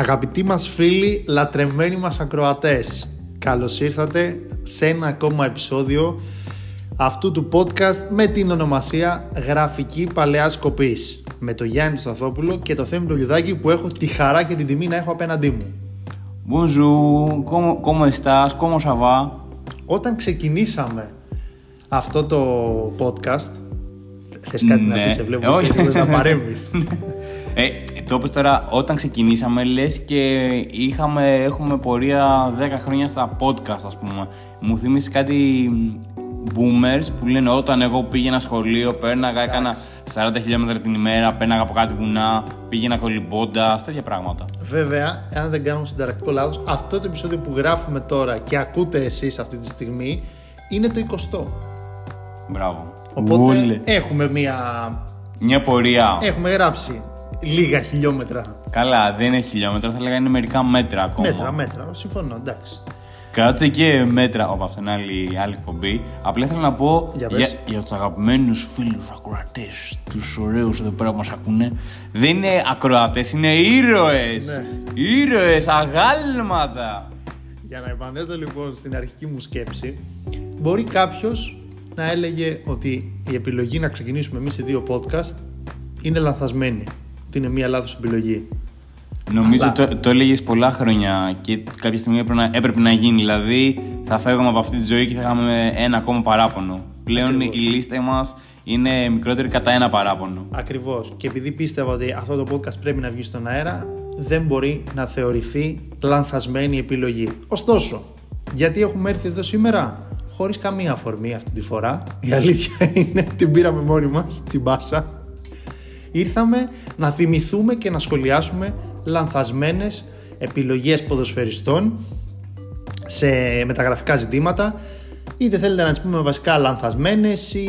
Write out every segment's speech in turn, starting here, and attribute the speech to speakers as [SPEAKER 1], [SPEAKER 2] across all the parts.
[SPEAKER 1] Αγαπητοί μας φίλοι, λατρεμένοι μας ακροατές, καλώς ήρθατε σε ένα ακόμα επεισόδιο αυτού του podcast με την ονομασία Γραφική Παλαιάς Κοπής με το Γιάννη Σταθόπουλο και το Θέμη του Λιδάκη που έχω τη χαρά και την τιμή να έχω απέναντί μου.
[SPEAKER 2] Bonjour, ¿cómo, cómo estás? ¿Cómo ça va?
[SPEAKER 1] Όταν ξεκινήσαμε αυτό το podcast, θες κάτι να
[SPEAKER 2] Ναι.
[SPEAKER 1] πεις, σε βλέπω
[SPEAKER 2] Ε, όχι.
[SPEAKER 1] εσύ θες να παρέμβεις.
[SPEAKER 2] Ε, το είπες τώρα, όταν ξεκινήσαμε λες και είχαμε, έχουμε πορεία 10 χρόνια στα podcast ας πούμε. Μου θύμισε κάτι boomers που λένε όταν εγώ πήγαινα σχολείο, πέρναγα, έκανα 40 χιλιόμετρα την ημέρα, πέρναγα από κάτι βουνά, πήγαινα κολυμπώντας, τέτοια πράγματα.
[SPEAKER 1] Βέβαια, εάν δεν κάνω συνταρακτικό λάθος, αυτό το επεισόδιο που γράφουμε τώρα και ακούτε εσείς αυτή τη στιγμή είναι το 20ο.
[SPEAKER 2] Μπράβο.
[SPEAKER 1] Οπότε
[SPEAKER 2] Ούλε.
[SPEAKER 1] έχουμε μία...
[SPEAKER 2] Μια πορεία.
[SPEAKER 1] Έχουμε γράψει λίγα χιλιόμετρα.
[SPEAKER 2] Καλά, δεν είναι χιλιόμετρα, θα λέγα είναι μερικά μέτρα ακόμα.
[SPEAKER 1] Μέτρα, μέτρα. Συμφωνώ, εντάξει.
[SPEAKER 2] Κάτσε και μέτρα. Όπα, αυτό είναι άλλη, άλλη εκπομπή. Απλά ήθελα να πω
[SPEAKER 1] Για
[SPEAKER 2] για,
[SPEAKER 1] πες.
[SPEAKER 2] για τους αγαπημένους φίλους ακροατές, τους ωραίους εδώ πέρα που μας ακούνε. Δεν είναι ακροατές, είναι ήρωες.
[SPEAKER 1] Ναι.
[SPEAKER 2] Ήρωες, αγάλματα.
[SPEAKER 1] Για να επανέλθω λοιπόν στην αρχική μου σκέψη, μπορεί κάποιος να έλεγε ότι η επιλογή να ξεκινήσουμε εμείς οι δύο podcast είναι λανθασμένη. Ότι είναι μία λάθος επιλογή.
[SPEAKER 2] Νομίζω
[SPEAKER 1] Αλλά-
[SPEAKER 2] το, το έλεγες πολλά χρόνια και κάποια στιγμή έπρεπε να, έπρεπε να γίνει. Δηλαδή θα φεύγαμε από αυτή τη ζωή και θα είχαμε ένα ακόμα παράπονο. Πλέον
[SPEAKER 1] Ακριβώς.
[SPEAKER 2] η λίστα μας είναι μικρότερη κατά ένα παράπονο.
[SPEAKER 1] Ακριβώς. Και επειδή πίστευα ότι αυτό το podcast πρέπει να βγει στον αέρα, δεν μπορεί να θεωρηθεί λανθασμένη επιλογή. Ωστόσο, γιατί έχουμε έρθει εδώ σήμερα, χωρίς καμία αφορμή αυτή τη φορά. Η αλήθεια είναι την πήραμε μόνοι μας, την μπάσα. Ήρθαμε να θυμηθούμε και να σχολιάσουμε λανθασμένες επιλογές ποδοσφαιριστών σε μεταγραφικά ζητήματα είτε θέλετε να τις πούμε βασικά λανθασμένες ή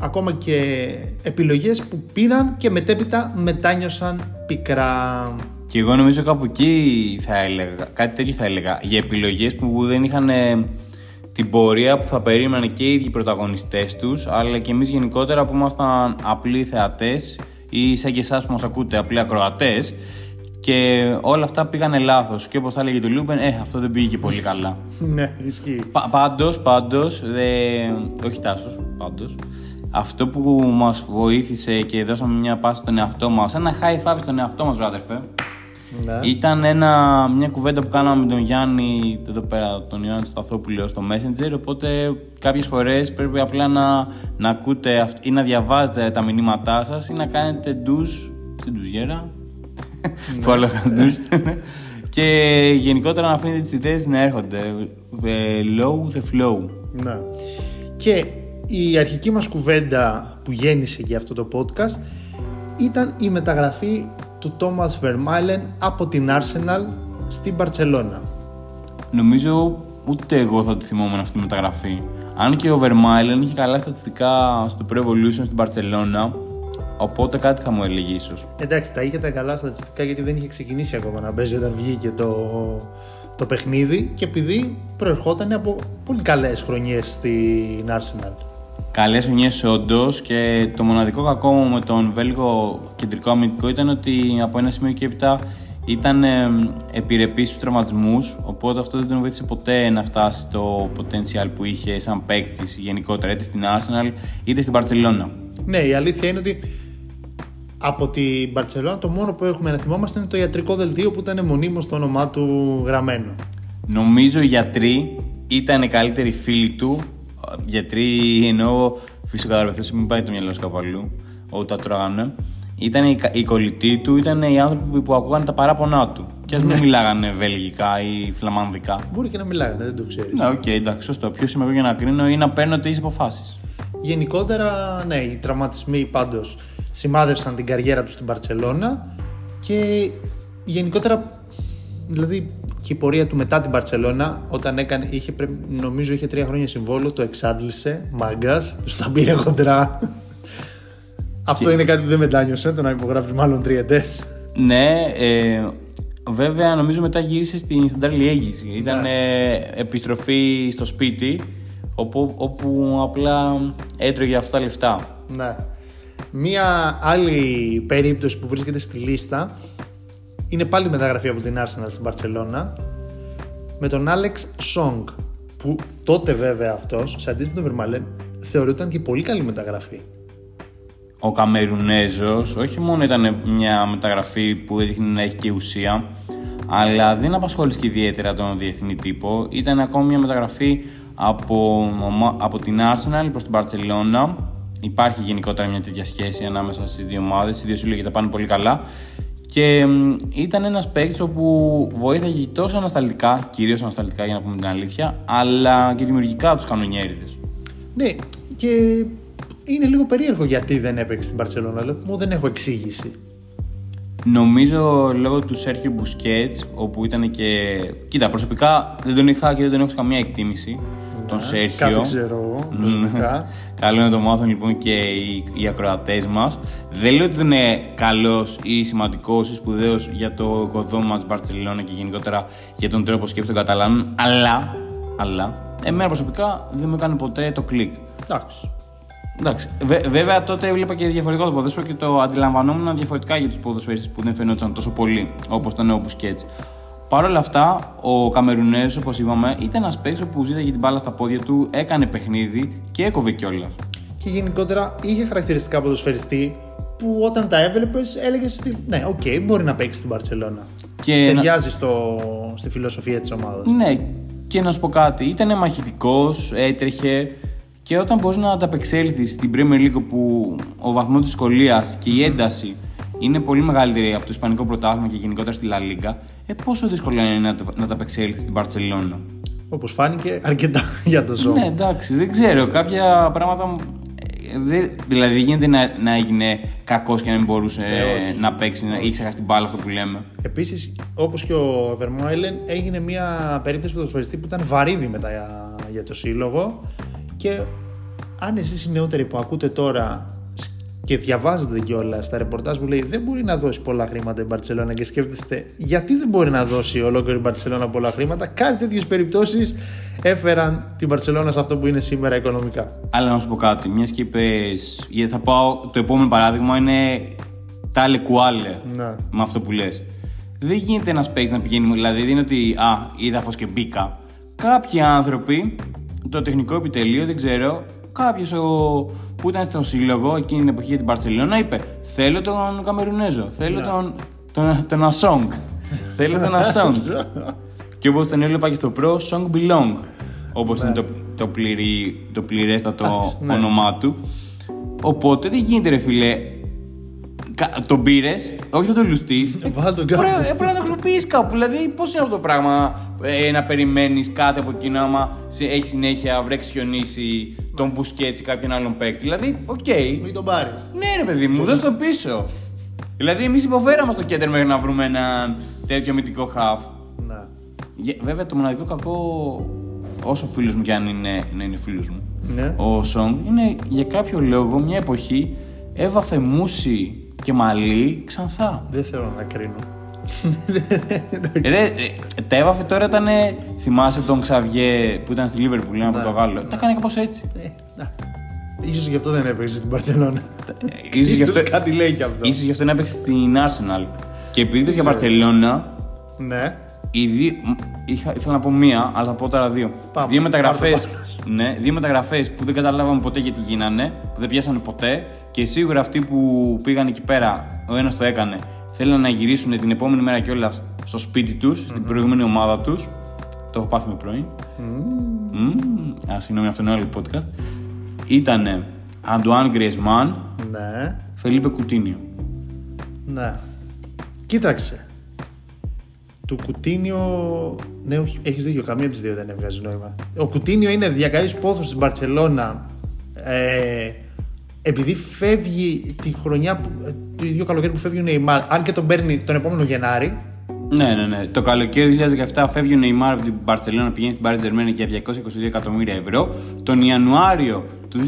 [SPEAKER 1] ακόμα και επιλογές που πήραν και μετέπειτα μετάνιωσαν πικρά.
[SPEAKER 2] Και εγώ νομίζω κάπου εκεί θα έλεγα, κάτι τέτοιο θα έλεγα, για επιλογές που δεν είχαν ε, την πορεία που θα περίμεναν και οι ίδιοι πρωταγωνιστές τους, αλλά και εμείς γενικότερα που ήμασταν απλοί θεατές ή σαν και εσάς που μας ακούτε απλοί ακροατές και όλα αυτά πήγανε λάθος και όπως θα έλεγε το Λούμπεν, ε, αυτό δεν πήγε και πολύ καλά.
[SPEAKER 1] ναι, ισχύει.
[SPEAKER 2] Πα- πάντως, πάντως, δε... όχι τάσος, πάντως, αυτό που μας βοήθησε και δώσαμε μια πάση στον εαυτό μας, ένα high five στον εαυτό μας, βράδερφε,
[SPEAKER 1] Ναι.
[SPEAKER 2] ήταν ένα, μια κουβέντα που κάναμε με τον Γιάννη, εδώ πέρα, τον Ιωάννη Σταθόπουλο στο Messenger. Οπότε κάποιες φορές πρέπει απλά να, να ακούτε αυτ- ή να διαβάζετε τα μηνύματά σας ή να κάνετε ντους στην ντουζιέρα. Που άλλο έκανε ντους. Και γενικότερα να αφήνετε τις ιδέες να έρχονται. Ε, Low the flow.
[SPEAKER 1] Ναι. Και η αρχική μας κουβέντα που γέννησε για αυτό το podcast ήταν η μεταγραφή του Thomas Vermaelen από την Arsenal στην Barcelona.
[SPEAKER 2] Νομίζω ούτε εγώ θα τη θυμόμουν αυτή τη μεταγραφή. Αν και ο Vermaelen είχε καλά στατιστικά στο Pro Evolution στην Barcelona, οπότε κάτι θα μου έλεγε ίσως.
[SPEAKER 1] Εντάξει, τα είχε τα καλά στατιστικά γιατί δεν είχε ξεκινήσει ακόμα να παίζει όταν βγήκε το, το παιχνίδι και επειδή προερχόταν από πολύ καλές χρονιές στην Arsenal.
[SPEAKER 2] Καλές χρονιέ όντως και το μοναδικό κακό μου με τον Βέλγο κεντρικό αμυντικό ήταν ότι από ένα σημείο και έπειτα ήταν ε, επιρρεπής στους τραυματισμούς. Οπότε αυτό δεν τον βοήθησε ποτέ να φτάσει στο potential που είχε σαν παίκτης γενικότερα είτε στην Arsenal είτε στην Barcelona.
[SPEAKER 1] Ναι, η αλήθεια είναι ότι από την Barcelona το μόνο που έχουμε να θυμόμαστε είναι το ιατρικό δελτίο που ήταν μονίμως το όνομά του γραμμένο.
[SPEAKER 2] Νομίζω οι γιατροί ήταν οι καλύτεροι φίλοι του. Γιατροί εννοώ φυσικοθεραπευτές, μην πάει το μυαλό σου κάπου αλλού, όπου τα τρώγανε. Ήταν οι, κα- οι κολλητοί του, ήταν οι άνθρωποι που ακούγανε τα παράπονά του. Και ας μην μιλάγανε βελγικά ή φλαμανδικά.
[SPEAKER 1] Μπορεί και να μιλάγανε, δεν το ξέρεις.
[SPEAKER 2] Ναι, οκ, εντάξει, σωστό. Ποιος είμαι εγώ για να κρίνω ή να παίρνω τις αποφάσεις.
[SPEAKER 1] Γενικότερα, ναι, οι τραυματισμοί πάντως σημάδευσαν την καριέρα του στην Μπαρσελόνα και γενικότερα, δηλαδή και η πορεία του μετά την Παρσελώνα, όταν έκανε, είχε, πρέ- νομίζω είχε τρία χρόνια συμβόλο, το εξάντλησε, μάγκας, του τα πήρε χοντρά. Αυτό είναι κάτι που δεν μετάνιωσε, το να υπογράψεις μάλλον τριετές.
[SPEAKER 2] Ναι, ε, βέβαια νομίζω μετά γύρισε στην Central Aegis. Ήταν ε, επιστροφή στο σπίτι, όπου, όπου απλά έτρωγε αυτά τα λεφτά.
[SPEAKER 1] Ναι. Μία άλλη περίπτωση που βρίσκεται στη λίστα είναι πάλι μεταγραφή από την Arsenal στην Barcelona με τον Alex Song που τότε βέβαια αυτός, σε αντίθεση με τον Βερμαλέν, θεωρούταν και πολύ καλή μεταγραφή.
[SPEAKER 2] Ο Καμερουνέζος όχι μόνο ήταν μια μεταγραφή που έδειχνε να έχει και ουσία, αλλά δεν απασχόλησε και ιδιαίτερα τον διεθνή τύπο. Ήταν ακόμη μια μεταγραφή από, από την Arsenal προς την Barcelona. Υπάρχει γενικότερα μια τέτοια σχέση ανάμεσα στις δύο ομάδες, οι δύο σύλλογοι τα πάνε πολύ καλά. Και ήταν ένας παίκτης όπου βοήθαγε τόσο ανασταλτικά, κυρίως ανασταλτικά για να πούμε την αλήθεια, αλλά και δημιουργικά τους κανονιέριδες.
[SPEAKER 1] Ναι, και είναι λίγο περίεργο γιατί δεν έπαιξε στην Barcelona, δηλαδή μου δεν έχω εξήγηση.
[SPEAKER 2] Νομίζω λόγω του Σέρχιου Μπουσκέτς, όπου ήταν και. Κοίτα, προσωπικά δεν τον είχα και δεν τον έχω καμία εκτίμηση.
[SPEAKER 1] Ναι,
[SPEAKER 2] τον Σέρχιο.
[SPEAKER 1] Κάτι ξέρω εγώ. προσωπικά.
[SPEAKER 2] Καλό να το μάθουν λοιπόν και οι, οι ακροατές μας. Δεν λέω ότι δεν είναι καλός ή σημαντικός ή σπουδαίος για το οικοδόμημα τη Μπαρσελόνα και γενικότερα για τον τρόπο σκέψη των Καταλάνων, αλλά, αλλά εμένα προσωπικά δεν μου έκανε ποτέ το κλικ.
[SPEAKER 1] Εντάξει.
[SPEAKER 2] Εντάξει. Βέ- βέβαια τότε έβλεπα και διαφορετικό το ποδόσφαιρο και το αντιλαμβανόμουν διαφορετικά για τους ποδοσφαιριστές που δεν φαινόταν τόσο πολύ όπως ήταν ο Μπουσκέτς. Παρ' όλα αυτά, ο Καμερουνέζος, όπως είπαμε, ήταν ένας παίκτης που ζήταγε την μπάλα στα πόδια του, έκανε παιχνίδι και έκοβε κιόλας.
[SPEAKER 1] Και γενικότερα είχε χαρακτηριστικά ποδοσφαιριστή που όταν τα έβλεπες έλεγες ότι ναι, οκ, μπορεί να παίξει στην Barcelona.
[SPEAKER 2] Και να-
[SPEAKER 1] Ταιριάζει στο, στη φιλοσοφία της ομάδας.
[SPEAKER 2] Ναι, και να σου πω κάτι, ήταν μαχητικός, έτρεχε και όταν μπορεί να ανταπεξέλθει στην Premier League που ο βαθμός της δυσκολίας και η ένταση είναι πολύ μεγαλύτερη από το Ισπανικό πρωτάθλημα και γενικότερα στη La Liga, ε, πόσο δύσκολο είναι να, να ανταπεξέλθει στην Barcelona.
[SPEAKER 1] Όπως φάνηκε αρκετά για το ζώο.
[SPEAKER 2] Ναι, εντάξει, δεν ξέρω. Κάποια πράγματα. μου- ε, δεν- δηλαδή, δεν γίνεται να, να έγινε κακός και να μην μπορούσε
[SPEAKER 1] Ε, όχι.
[SPEAKER 2] να παίξει να, ή ξεχάσει την μπάλα αυτό που λέμε.
[SPEAKER 1] Επίσης, όπως και ο Βερμόιλεν, έγινε μια περίπτωση ποδοσφαιριστή που ήταν βαρύδι μετά για, για το σύλλογο. Και αν εσείς οι νεότεροι που ακούτε τώρα και διαβάζετε κιόλας στα ρεπορτάζ που λέει δεν μπορεί να δώσει πολλά χρήματα η Μπαρσελόνα και σκέφτεστε γιατί δεν μπορεί να δώσει ολόκληρη η Μπαρσελόνα πολλά χρήματα, κάτι τέτοιες περιπτώσεις έφεραν την Μπαρσελόνα σε αυτό που είναι σήμερα οικονομικά.
[SPEAKER 2] Αλλά να σου πω κάτι, μιας και είπες. Γιατί θα πάω. Το επόμενο παράδειγμα είναι τάλε κουάλε.
[SPEAKER 1] Να.
[SPEAKER 2] Με αυτό που λες. Δεν γίνεται ένας παίκτης να πηγαίνει. Δηλαδή, δεν είναι ότι. Α, είδα φως και μπήκα. Κάποιοι άνθρωποι, το τεχνικό επιτελείο, δεν ξέρω, κάποιος που ήταν στον σύλλογο εκείνη την εποχή για την Μπαρσελόνα είπε: Θέλω τον Καμερουνέζο. Θέλω τον. τον, τον Σονγκ. Θέλω τον Σονγκ. Και όπως τον έβλεπα και στο Pro, Song Billong. Όπως είναι το, το, πληρή, το πληρέστατο
[SPEAKER 1] Εντάξει, ναι.
[SPEAKER 2] όνομά του. Οπότε δεν γίνεται, ρε φίλε. Κα- Τον πήρες, όχι θα τον λουστείς.
[SPEAKER 1] Βάλ τον κάπου.
[SPEAKER 2] Πρέπει να το χρησιμοποιήσει κάπου. Δηλαδή, πώς είναι αυτό το πράγμα ε, να περιμένεις κάτι από εκείνο άμα σε- έχει συνέχεια βρέξει χιονίσει τον Μπουσκέτς ή κάποιον άλλον παίκτη. Δηλαδή, οκ.
[SPEAKER 1] Μην τον πάρεις.
[SPEAKER 2] Ναι, ρε παιδί μου, δώσ' το πίσω. Δηλαδή, εμείς υποφέραμε στο κέντρο μέχρι να βρούμε έναν τέτοιο μυντικό χαφ.
[SPEAKER 1] Να.
[SPEAKER 2] Γε- Βέβαια, το μοναδικό κακό, όσο φίλος μου κι αν είναι, να είναι φίλος μου,
[SPEAKER 1] Ναι.
[SPEAKER 2] ο Σόγκ είναι για κάποιο λόγο μια εποχή έβαφε μουσι και μαλλί ξανθά.
[SPEAKER 1] Δεν θέλω να κρίνω.
[SPEAKER 2] Ε, ρε, ε, τα έβαφε τώρα ήταν. Θυμάσαι τον Ξαβιέ που ήταν στη Λίβερπουλ, ένα
[SPEAKER 1] Ναι.
[SPEAKER 2] Πορτογάλο. Τα έκανε κάπως έτσι.
[SPEAKER 1] Ε, να. Ίσως γι' αυτό δεν έπαιξε στην Παρσελόνα.
[SPEAKER 2] Ε, ίσως γι' αυτό,
[SPEAKER 1] κάτι λέει κι αυτό.
[SPEAKER 2] ίσως γι' αυτό να έπαιξε στην Arsenal. Και επειδή είπες για Παρσελόνα,
[SPEAKER 1] Ναι.
[SPEAKER 2] Οι δύο, μ, είχα, ήθελα να πω μία, αλλά θα πω τώρα δύο.
[SPEAKER 1] Πάμε,
[SPEAKER 2] δύο μεταγραφές.
[SPEAKER 1] πάρ' το πάνω σου.
[SPEAKER 2] Ναι, δύο μεταγραφές που δεν καταλάβαμε ποτέ γιατί γίνανε, που δεν πιάσανε ποτέ και σίγουρα αυτοί που πήγαν εκεί πέρα, ο ένας το έκανε, θέλουν να γυρίσουν την επόμενη μέρα κιόλας στο σπίτι τους, στην προηγούμενη ομάδα τους. Το έχω πάθει με πρωί. Mm. Α, συγγνώμη, αυτό είναι άλλο podcast. Ήτανε Αντουάν Γκριεσμάν,
[SPEAKER 1] Ναι.
[SPEAKER 2] Φελίπε Κουτίνιο.
[SPEAKER 1] Ναι. Κοίταξε. Του Κουτίνιο. Ναι, όχι, έχεις δίκιο. Καμία από τις δύο δεν έβγαζε νόημα. Ο Κουτίνιο είναι διακαής πόθος στην Μπαρσελόνα. Ε, επειδή φεύγει τη χρονιά που, ε, το ίδιο καλοκαίρι που φεύγει ο Νεϊμάρ, αν και τον παίρνει τον επόμενο Γενάρη,
[SPEAKER 2] Ναι, ναι, ναι. Το καλοκαίρι του 2017 φεύγει ο Νεϊμάρ από την Barcelona, πηγαίνει στην Paris Germain για 222 εκατομμύρια ευρώ. Τον Ιανουάριο του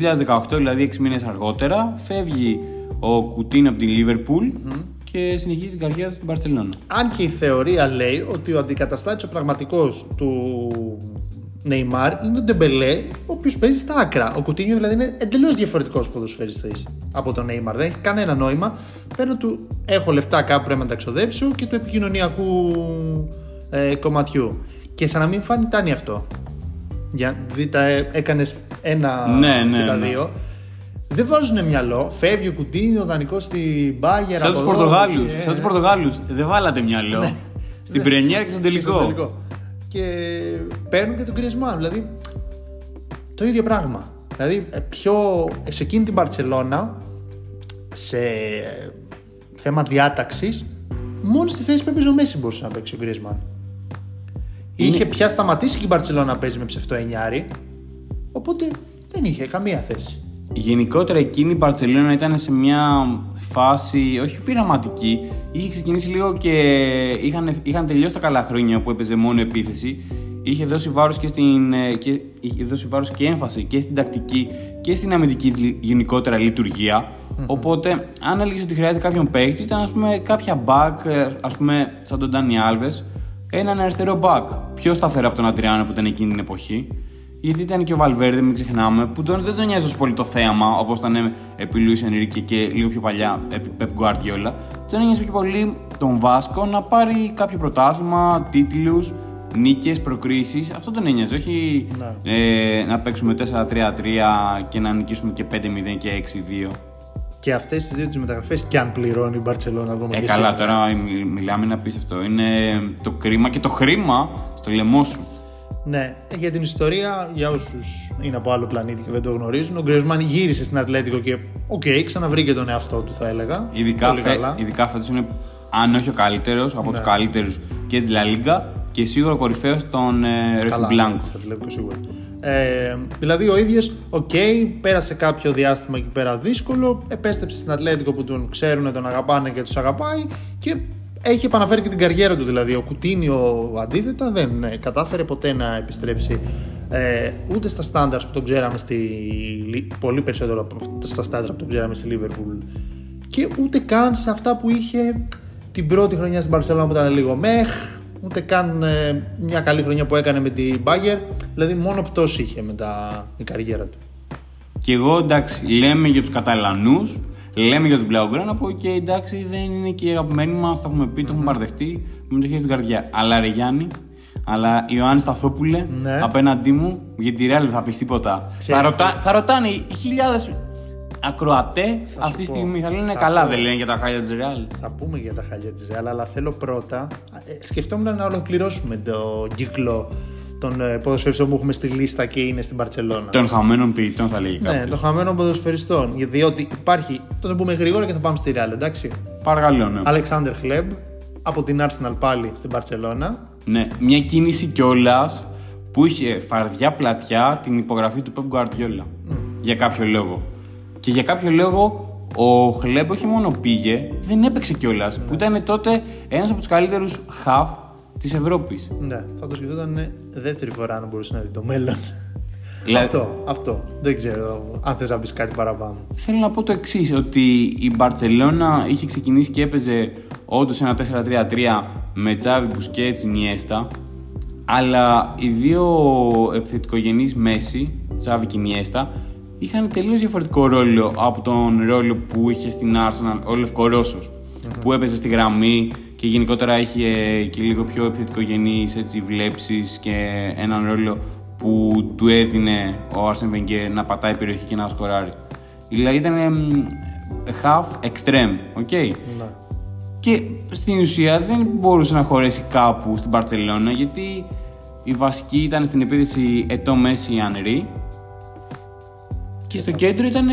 [SPEAKER 2] 2018, δηλαδή 6 μήνες αργότερα, φεύγει ο Κουτίνιο από την Liverpool και συνεχίζει την καριέρα του στην Barcelona.
[SPEAKER 1] αν και η θεωρία λέει ότι ο αντικαταστάτης ο πραγματικός του Νεϊμάρ είναι ο Ντεμπελέ, ο οποίος παίζει στα άκρα. Ο Κουτίνιο δηλαδή είναι εντελώς διαφορετικός ποδοσφαιριστής από τον Νεϊμάρ. Δεν έχει κανένα νόημα. Παίρνω του έχω λεφτά κάπου πρέπει να τα ξοδέψω και του επικοινωνιακού ε, κομματιού. Και σαν να μην φάνει τάνει αυτό. Για δείτε, έκανες ένα
[SPEAKER 2] Ναι, ναι,
[SPEAKER 1] και τα
[SPEAKER 2] ναι.
[SPEAKER 1] Δύο. Δεν βάζουν μυαλό. Φεύγει ο Κουτίνιο δανεικό στην Μπάγκερ.
[SPEAKER 2] Σαν
[SPEAKER 1] από
[SPEAKER 2] τους
[SPEAKER 1] εδώ,
[SPEAKER 2] Πορτογάλους.
[SPEAKER 1] και-
[SPEAKER 2] Σαν τους Πορτογάλους. Δεν βάλατε μυαλό. Στην
[SPEAKER 1] Ναι.
[SPEAKER 2] Πρενιέρα και στον
[SPEAKER 1] και
[SPEAKER 2] τελικό.
[SPEAKER 1] στο τελικό. Και παίρνουν και τον Griezmann. Δηλαδή το ίδιο πράγμα. Δηλαδή ε, πιο σε εκείνη την Παρσελώνα σε ε, θέμα διάταξης, μόνος στη θέση που έπαιζε ο Μέση μπορούσε να παίξει ο Griezmann. Είχε πια σταματήσει και η Μπαρσελόνα να παίζει με ψευτό εννιάρι. Οπότε δεν είχε καμία θέση.
[SPEAKER 2] Γενικότερα εκείνη η Μπαρσελόνα ήταν σε μια φάση όχι πειραματική. Είχε ξεκινήσει λίγο και είχαν, είχαν τελειώσει τα καλά χρόνια που έπαιζε μόνο επίθεση. Είχε δώσει βάρος και, στην, ε, και, είχε δώσει βάρος και έμφαση και στην τακτική και στην αμυντική της λι- γενικότερα λειτουργία. Οπότε, αν έλεγες ότι χρειάζεται κάποιον παίκτη, ήταν ας πούμε κάποια back, ε, ας πούμε σαν τον Ντάνι Άλβες, έναν αριστερό back. Πιο σταθερό από τον Αντριάνο που ήταν εκείνη την εποχή. Γιατί ήταν και ο Βαλβέρδε, μην ξεχνάμε, που τον, δεν τον νοιάζει τόσο πολύ το θέαμα όπως ήταν ε, επί Λουίς Ενρίκε και λίγο πιο παλιά επί Πεπ Γκουαρδιόλα. Τον νοιάζει πιο πολύ τον Βάσκο να πάρει κάποιο πρωτάθλημα, τίτλους, νίκες, προκρίσεις. Αυτό τον ένοιαζε. Όχι
[SPEAKER 1] Ναι.
[SPEAKER 2] ε, να παίξουμε 4-3-3 και να νικήσουμε και 5-0 και 6-2.
[SPEAKER 1] Και αυτές τις δύο τις μεταγραφές, και αν πληρώνει η Μπαρσελόνα ακόμα
[SPEAKER 2] Ε,
[SPEAKER 1] και
[SPEAKER 2] καλά,
[SPEAKER 1] σήμερα.
[SPEAKER 2] τώρα μι- μιλάμε να πεις αυτό. Είναι το κρίμα και το χρήμα στο λαιμό σου.
[SPEAKER 1] Ναι, για την ιστορία, για όσους είναι από άλλο πλανήτη και δεν το γνωρίζουν, ο Γκριεζμάν γύρισε στην Ατλέτικο και, οκ, ξαναβρήκε τον εαυτό του, θα έλεγα.
[SPEAKER 2] Ειδικά,
[SPEAKER 1] Πολύ
[SPEAKER 2] φε,
[SPEAKER 1] καλά.
[SPEAKER 2] ειδικά φέτος είναι, αν όχι ο καλύτερος, από
[SPEAKER 1] Ναι.
[SPEAKER 2] τους καλύτερους και της La Liga και σίγουρα ο κορυφαίος των ε,
[SPEAKER 1] Καλά,
[SPEAKER 2] Rojiblancos.
[SPEAKER 1] της Ατλέτικο σίγουρα. Ε, δηλαδή ο ίδιος, οκ, πέρασε κάποιο διάστημα εκεί πέρα δύσκολο, επέστρεψε στην Ατλέτικο που τον ξέρουν, τον αγαπάνε και τους αγαπάει και έχει επαναφέρει και την καριέρα του. Δηλαδή, ο Κουτίνιο αντίθετα δεν ε, κατάφερε ποτέ να επιστρέψει ε, ούτε στα στάνταρ που τον ξέραμε στη. Λι- πολύ περισσότερο από στα στάνταρ που τον ξέραμε στη Λίβερπουλ και ούτε καν σε αυτά που είχε την πρώτη χρονιά στην Παρσελόνα που ήταν λίγο μεχ, ούτε καν ε, μια καλή χρονιά που έκανε με την Μπάγκερ. Δηλαδή, μόνο πτώση είχε μετά η καριέρα του.
[SPEAKER 2] Και εγώ εντάξει, λέμε για τους Καταλανούς, λέμε για τους Μπλαουγκρά, να πω και εντάξει, δεν είναι και οι αγαπημένοι μας, το έχουμε πει, το έχουμε παραδεχτεί, με το χέρι στην καρδιά. Αλλά ρε Γιάννη, αλλά Ιωάννης Σταθόπουλε,
[SPEAKER 1] Ναι.
[SPEAKER 2] απέναντί μου, για τη Real δεν θα πεις τίποτα.
[SPEAKER 1] Ξέρεις
[SPEAKER 2] Θα,
[SPEAKER 1] τι.
[SPEAKER 2] ρωτά, θα ρωτάνε οι χιλιάδες ακροατέ αυτή τη
[SPEAKER 1] πω,
[SPEAKER 2] στιγμή, θα λένε
[SPEAKER 1] θα
[SPEAKER 2] καλά,
[SPEAKER 1] πω.
[SPEAKER 2] δεν λένε για τα χάλια της Real.
[SPEAKER 1] Θα πούμε για τα χαλιά της Ρεάλ, αλλά θέλω πρώτα. ε, σκεφτόμουν να ολοκληρώσουμε το κύκλο των ε, ποδοσφαιριστών που έχουμε στη λίστα και είναι στην Παρσελόνα.
[SPEAKER 2] Των χαμένων ποιητών θα λέγει κάποιο.
[SPEAKER 1] Ναι, των χαμένων ποδοσφαιριστών. Για- Διότι υπάρχει. Το θα πούμε γρήγορα και θα πάμε στη Real, εντάξει.
[SPEAKER 2] Παρακαλώ, ναι.
[SPEAKER 1] Αλεξάνδρ Χλεμπ από την Arsenal πάλι στην Παρσελόνα.
[SPEAKER 2] Ναι, μια κίνηση κιόλας που είχε φαρδιά πλατιά την υπογραφή του Pep Guardiola. Για κάποιο λόγο. Και για κάποιο λόγο ο Χλέμπ όχι μόνο πήγε, δεν έπαιξε κιόλας. Που ήταν τότε ένας από τους καλύτερους χαφ της Ευρώπης.
[SPEAKER 1] Ναι, θα το σκεφτόταν ε, δεύτερη φορά αν μπορούσε να δεις το μέλλον.
[SPEAKER 2] Δηλαδή-
[SPEAKER 1] Αυτό, αυτό. Δεν ξέρω αν θες να πεις κάτι παραπάνω.
[SPEAKER 2] Θέλω να πω το εξής, ότι η Μπαρσελόνα είχε ξεκινήσει και έπαιζε όντως ένα 4-3-3 με Τζάβι Μπουσκέτς, Νιέστα. Αλλά οι δύο επιθετικογενείς Μέση, Τζάβι και Νιέστα, είχαν τελείως διαφορετικό ρόλο από τον ρόλο που είχε στην Arsenal ο λευκορωσος Που έπαιζε στη γραμμή και γενικότερα είχε και λίγο πιο επιθετικογενεί βλέψεις και έναν ρόλο που του έδινε ο Arsene Wenger να πατάει περιοχή και να σκοράρει. Δηλαδή ήταν εμ, half extreme, οκ.
[SPEAKER 1] Ναι.
[SPEAKER 2] Και στην ουσία δεν μπορούσε να χωρέσει κάπου στην Μπαρτσελόνα γιατί η βασική ήταν στην επίθεση Ετό Μέσι Ανρί και στο κέντρο ήταν